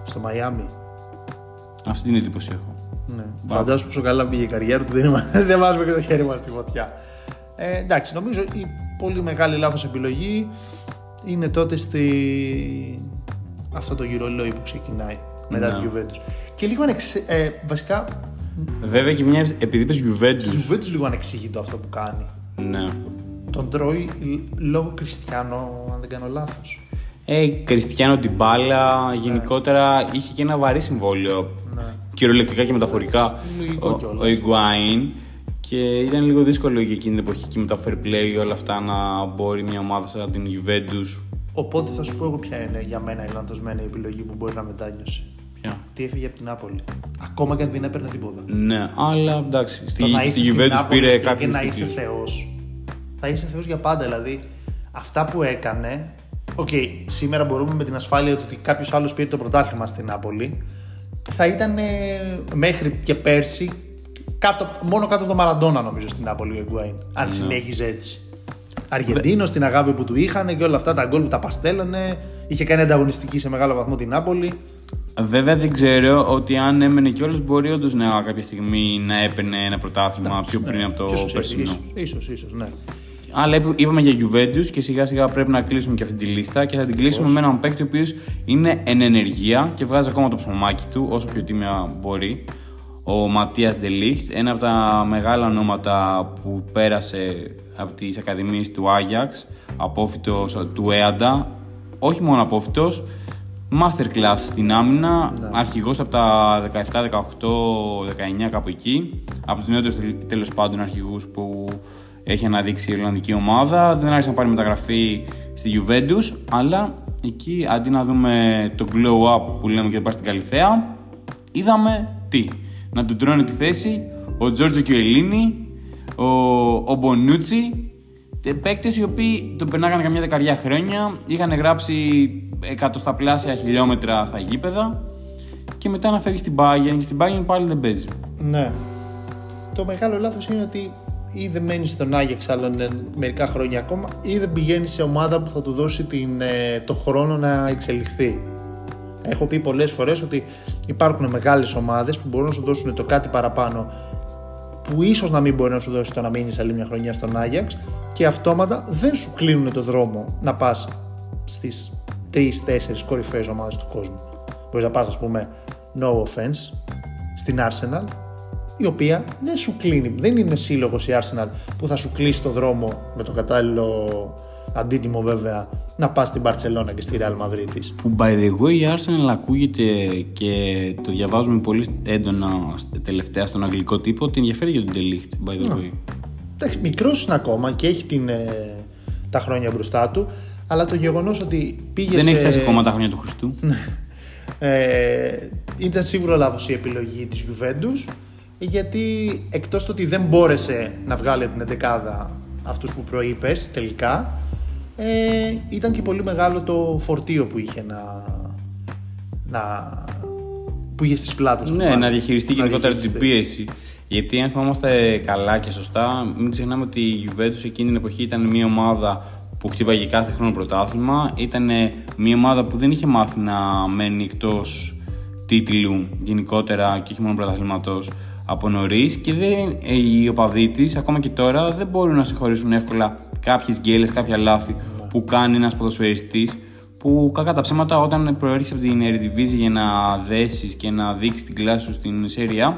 [SPEAKER 1] στο Μαϊάμι.
[SPEAKER 2] Αυτή την εντύπωση έχω.
[SPEAKER 1] Ναι. Φαντάζομαι πόσο καλά πήγε η καριέρα του, δεν, είμα- δεν βάζουμε και το χέρι μας στη φωτιά. Ε, εντάξει, νομίζω η πολύ μεγάλη λάθος επιλογή είναι τότε στη... αυτό το γυρολόι που ξεκινάει μετά
[SPEAKER 2] Ναι.
[SPEAKER 1] τη Juventus. Και λίγο ανεξε... ε, βασικά
[SPEAKER 2] Βέβαια και μια. Επειδή είπες
[SPEAKER 1] η
[SPEAKER 2] Juventus.
[SPEAKER 1] Juventus λίγο ανεξήγητο αυτό που κάνει.
[SPEAKER 2] Ναι.
[SPEAKER 1] Τον τρώει λόγω Κριστιανό, αν δεν κάνω λάθος.
[SPEAKER 2] Ε, Κριστιανό την μπάλα, γενικότερα είχε και ένα βαρύ συμβόλαιο.
[SPEAKER 1] Ναι.
[SPEAKER 2] Κυριολεκτικά και μεταφορικά.
[SPEAKER 1] Λογικό
[SPEAKER 2] ο,
[SPEAKER 1] κιόλας.
[SPEAKER 2] ο Ιγκουάιν. Και ήταν λίγο δύσκολο για εκείνη την εποχή και με τα fair play όλα αυτά να μπορεί μια ομάδα σαν την Juventus.
[SPEAKER 1] Οπότε θα σου πω εγώ ποια είναι για μένα η λανθασμένη επιλογή που μπορεί να μετάνιωσε.
[SPEAKER 2] Ποια.
[SPEAKER 1] Ότι έφυγε από την Νάπολη. Ακόμα και αν δεν έπαιρνε τίποτα.
[SPEAKER 2] Ναι, αλλά εντάξει. Στη,
[SPEAKER 1] Το να
[SPEAKER 2] στη
[SPEAKER 1] είσαι στην
[SPEAKER 2] Juventus
[SPEAKER 1] Νάπολη
[SPEAKER 2] πήρε
[SPEAKER 1] και
[SPEAKER 2] κάποιους
[SPEAKER 1] να είσαι Θεός. Θα είσαι Θεός για πάντα. Δηλαδή, αυτά που έκανε. Οκ, σήμερα μπορούμε με την ασφάλεια ότι κάποιος άλλος πήρε το πρωτάθλημα στην Νάπολη. Θα ήταν ε, μέχρι και πέρσι κάτω, μόνο κάτω από το Μαραντόνα νομίζω στην Νάπολη ο Ιγκουαΐν. Αν
[SPEAKER 2] Ναι.
[SPEAKER 1] συνέχιζε έτσι. Αργεντίνος, την αγάπη που του είχαν και όλα αυτά τα γκολ που τα παστέλωνε. Είχε κάνει ανταγωνιστική σε μεγάλο βαθμό την Νάπολη.
[SPEAKER 2] Βέβαια δεν ξέρω ότι αν έμενε κιόλας μπορεί όντως να κάποια στιγμή να έπαιρνε ένα πρωτάθλημα πιο πριν από το
[SPEAKER 1] Ποιος ξέρει,
[SPEAKER 2] περσινό.
[SPEAKER 1] ίσως, ίσως, ίσως, ναι.
[SPEAKER 2] Αλλά είπα- είπαμε για Juventus και σιγά σιγά πρέπει να κλείσουμε και αυτή τη λίστα και θα την κλείσουμε με έναν παίκτη ο οποίος είναι εν ενεργεία και βγάζει ακόμα το ψωμάκι του όσο πιο τίμια μπορεί. Ο Ματίας Ντελίχτ, ένα από τα μεγάλα ονόματα που πέρασε από τις ακαδημίες του Άγιαξ, απόφυτος του Έαντα, όχι μόνο απόφυτος, masterclass στην άμυνα, αρχηγός από τα 17, 18, 19 κάπου εκεί, από τους νεότερους τελ- τέλος πάντων αρχηγούς που έχει αναδείξει η Ιρλανδική ομάδα. Δεν άρχισε να πάρει μεταγραφή στη Juventus, αλλά εκεί αντί να δούμε το glow up που λέμε και δεν υπάρχει στην Καλυθέα, είδαμε τι. Να του τρώνε τη θέση ο Τζόρτζο Κιουελίνη, ο, ο Μπονούτσι, παίκτες οι οποίοι τον περνάγανε καμιά δεκαριά χρόνια, είχαν γράψει εκατοσταπλάσια χιλιόμετρα στα γήπεδα και μετά να φεύγει στην Bayern και στην Bayern πάλι δεν παίζει.
[SPEAKER 1] Ναι. Το μεγάλο λάθος είναι ότι ή δεν μένεις στον Άγιαξ άλλα ε, μερικά χρόνια ακόμα ή δεν πηγαίνεις σε ομάδα που θα του δώσει την, ε, το χρόνο να εξελιχθεί. Έχω πει πολλές φορές ότι υπάρχουν μεγάλες ομάδες που μπορούν να σου δώσουν το κάτι παραπάνω που ίσως να μην μπορεί να σου δώσει το να μείνεις άλλη μια χρονιά στον Άγιαξ και αυτόματα δεν σου κλείνουν το δρόμο να πας στις 3-4 κορυφαίες ομάδες του κόσμου. Μπορείς να πας ας πούμε no offense στην Arsenal η οποία δεν σου κλείνει, δεν είναι σύλλογος η Arsenal που θα σου κλείσει το δρόμο με το κατάλληλο αντίτιμο βέβαια να πας στην Barcelona και στη Real Madrid της.
[SPEAKER 2] Που by the way η Arsenal ακούγεται και το διαβάζουμε πολύ έντονα τελευταία στον αγγλικό τύπο ότι ενδιαφέρει για τον Delict by the way.
[SPEAKER 1] Εντάξει, μικρός είναι ακόμα και έχει την, ε, τα χρόνια μπροστά του, αλλά το γεγονός ότι πήγε
[SPEAKER 2] Δεν
[SPEAKER 1] σε...
[SPEAKER 2] έχει φτάσει ακόμα τα χρόνια του Χριστού.
[SPEAKER 1] Ε, ήταν σίγουρα λάθος η επιλογή της Juventus γιατί εκτός του ότι δεν μπόρεσε να βγάλει από την εντεκάδα αυτούς που προείπες τελικά ε, ήταν και πολύ μεγάλο το φορτίο που είχε να, να που είχε στις πλάτες του
[SPEAKER 2] ναι,
[SPEAKER 1] πάνω.
[SPEAKER 2] να διαχειριστεί γενικότερα την
[SPEAKER 1] διαχειριστεί.
[SPEAKER 2] πίεση. Γιατί αν θυμάμαστε καλά και σωστά, μην ξεχνάμε ότι η Juventus εκείνη την εποχή ήταν μια ομάδα που χτύπαγε κάθε χρόνο πρωτάθλημα. Ήταν μια ομάδα που δεν είχε μάθει να μένει εκτός τίτλου γενικότερα και όχι μόνο πρωταθλήματος από νωρίς. Και δεν, ε, οι οπαδοί της, ακόμα και τώρα, δεν μπορούν να συγχωρήσουν εύκολα κάποιες γκέλες, κάποια λάθη που κάνει ένας ποδοσφαιριστής που κακά τα ψέματα όταν προέρχεσαι από την Eredivisie για να δέσεις και να δείξεις την κλάση σου στην Serie A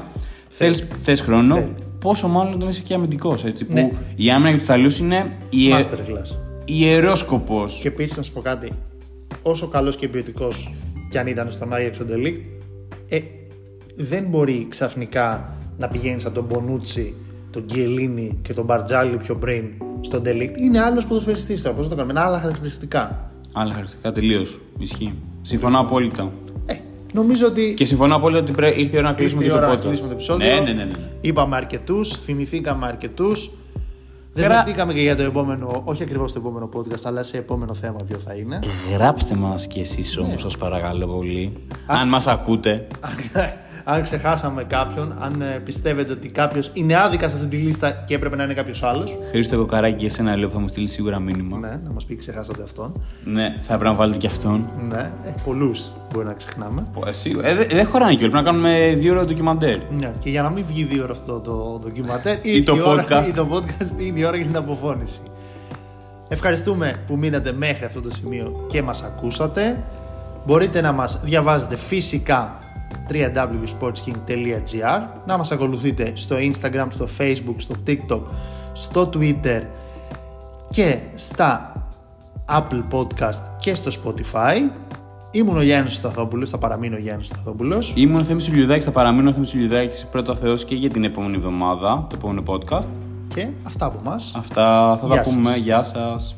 [SPEAKER 2] θες, θες χρόνο,
[SPEAKER 1] Θέλεις.
[SPEAKER 2] πόσο μάλλον όταν είσαι και αμυντικός, έτσι,
[SPEAKER 1] Ναι.
[SPEAKER 2] που η άμυνα για τους Ιταλούς είναι ιε,
[SPEAKER 1] Masterclass.
[SPEAKER 2] ιερόσκοπος.
[SPEAKER 1] Και επίσης να σου πω κάτι. Όσο καλός και ποιοτικός κι αν ήταν στον Άγιαξ ο Ντελίκτ, ε, δεν μπορεί ξαφνικά να πηγαίνεις από τον Μπονούτσι, τον Γκιελίνη και τον Μπαρτζάλι πιο πριν στον Ντελίκτ. Είναι άλλος ποδοσφαιριστής τώρα. Πώς το κάνουμε, είναι άλλα χαρακτηριστικά.
[SPEAKER 2] Άλλα χαρακτηριστικά τελείως. Ισχύει. Συμφωνώ απόλυτα.
[SPEAKER 1] Ε, Νομίζω ότι
[SPEAKER 2] Και συμφωνώ απόλυτα ότι πρέ... ήρθε η ώρα να κλείσουμε
[SPEAKER 1] ήρθε
[SPEAKER 2] και
[SPEAKER 1] η
[SPEAKER 2] το
[SPEAKER 1] ώρα
[SPEAKER 2] podcast.
[SPEAKER 1] να κλείσουμε το επεισόδιο.
[SPEAKER 2] Ναι, ναι, ναι. ναι. ναι.
[SPEAKER 1] Είπαμε αρκετούς, θυμηθήκαμε αρκετούς. Δεν
[SPEAKER 2] Γρα-
[SPEAKER 1] δεχτήκαμε και για το επόμενο, όχι ακριβώς το επόμενο podcast, αλλά σε επόμενο θέμα ποιο θα είναι.
[SPEAKER 2] Γράψτε μας κι εσείς όμως, σας παρακαλώ πολύ. Αν μας ακούτε.
[SPEAKER 1] Αν ξεχάσαμε κάποιον, αν ε, πιστεύετε ότι κάποιος είναι άδικα σε αυτή τη λίστα και έπρεπε να είναι κάποιος άλλος.
[SPEAKER 2] Χρήστο Κοκαράκη και εσένα λέω θα μου στείλει σίγουρα μήνυμα.
[SPEAKER 1] Ναι, να μας πει ξεχάσατε αυτόν.
[SPEAKER 2] Ναι, θα έπρεπε να βάλετε κι αυτόν.
[SPEAKER 1] Ναι, ε, πολλούς μπορεί να ξεχνάμε.
[SPEAKER 2] Πω, Εσύ, ε, δεν δεν χωράνε κιόλα, πρέπει να κάνουμε δύο ώρα ντοκιμαντέρ.
[SPEAKER 1] Ναι, και για να μην βγει δύο ώρα αυτό το ντοκιματέρ
[SPEAKER 2] Ή το
[SPEAKER 1] η ώρα-
[SPEAKER 2] podcast.
[SPEAKER 1] ή το podcast είναι η ώρα για την αποφώνηση. Ευχαριστούμε που μείνατε μέχρι αυτό το σημείο και μας ακούσατε. Μπορείτε να μας διαβάζετε φυσικά www.sportsking.gr να μας ακολουθείτε στο Instagram, στο Facebook, στο TikTok, στο Twitter και στα Apple Podcast και στο Spotify. Ήμουν ο Γιάννης Σταθόπουλος, θα παραμείνω ο Γιάννης Σταθόπουλος.
[SPEAKER 2] Ήμουν ο Θέμης Λιουδάκης, θα παραμείνω ο Θέμης Λιουδάκης πρώτα Θεός και για την επόμενη εβδομάδα, το επόμενο podcast.
[SPEAKER 1] Και αυτά από μας.
[SPEAKER 2] Αυτά θα
[SPEAKER 1] Γεια
[SPEAKER 2] τα
[SPEAKER 1] σας.
[SPEAKER 2] πούμε. Γεια σας.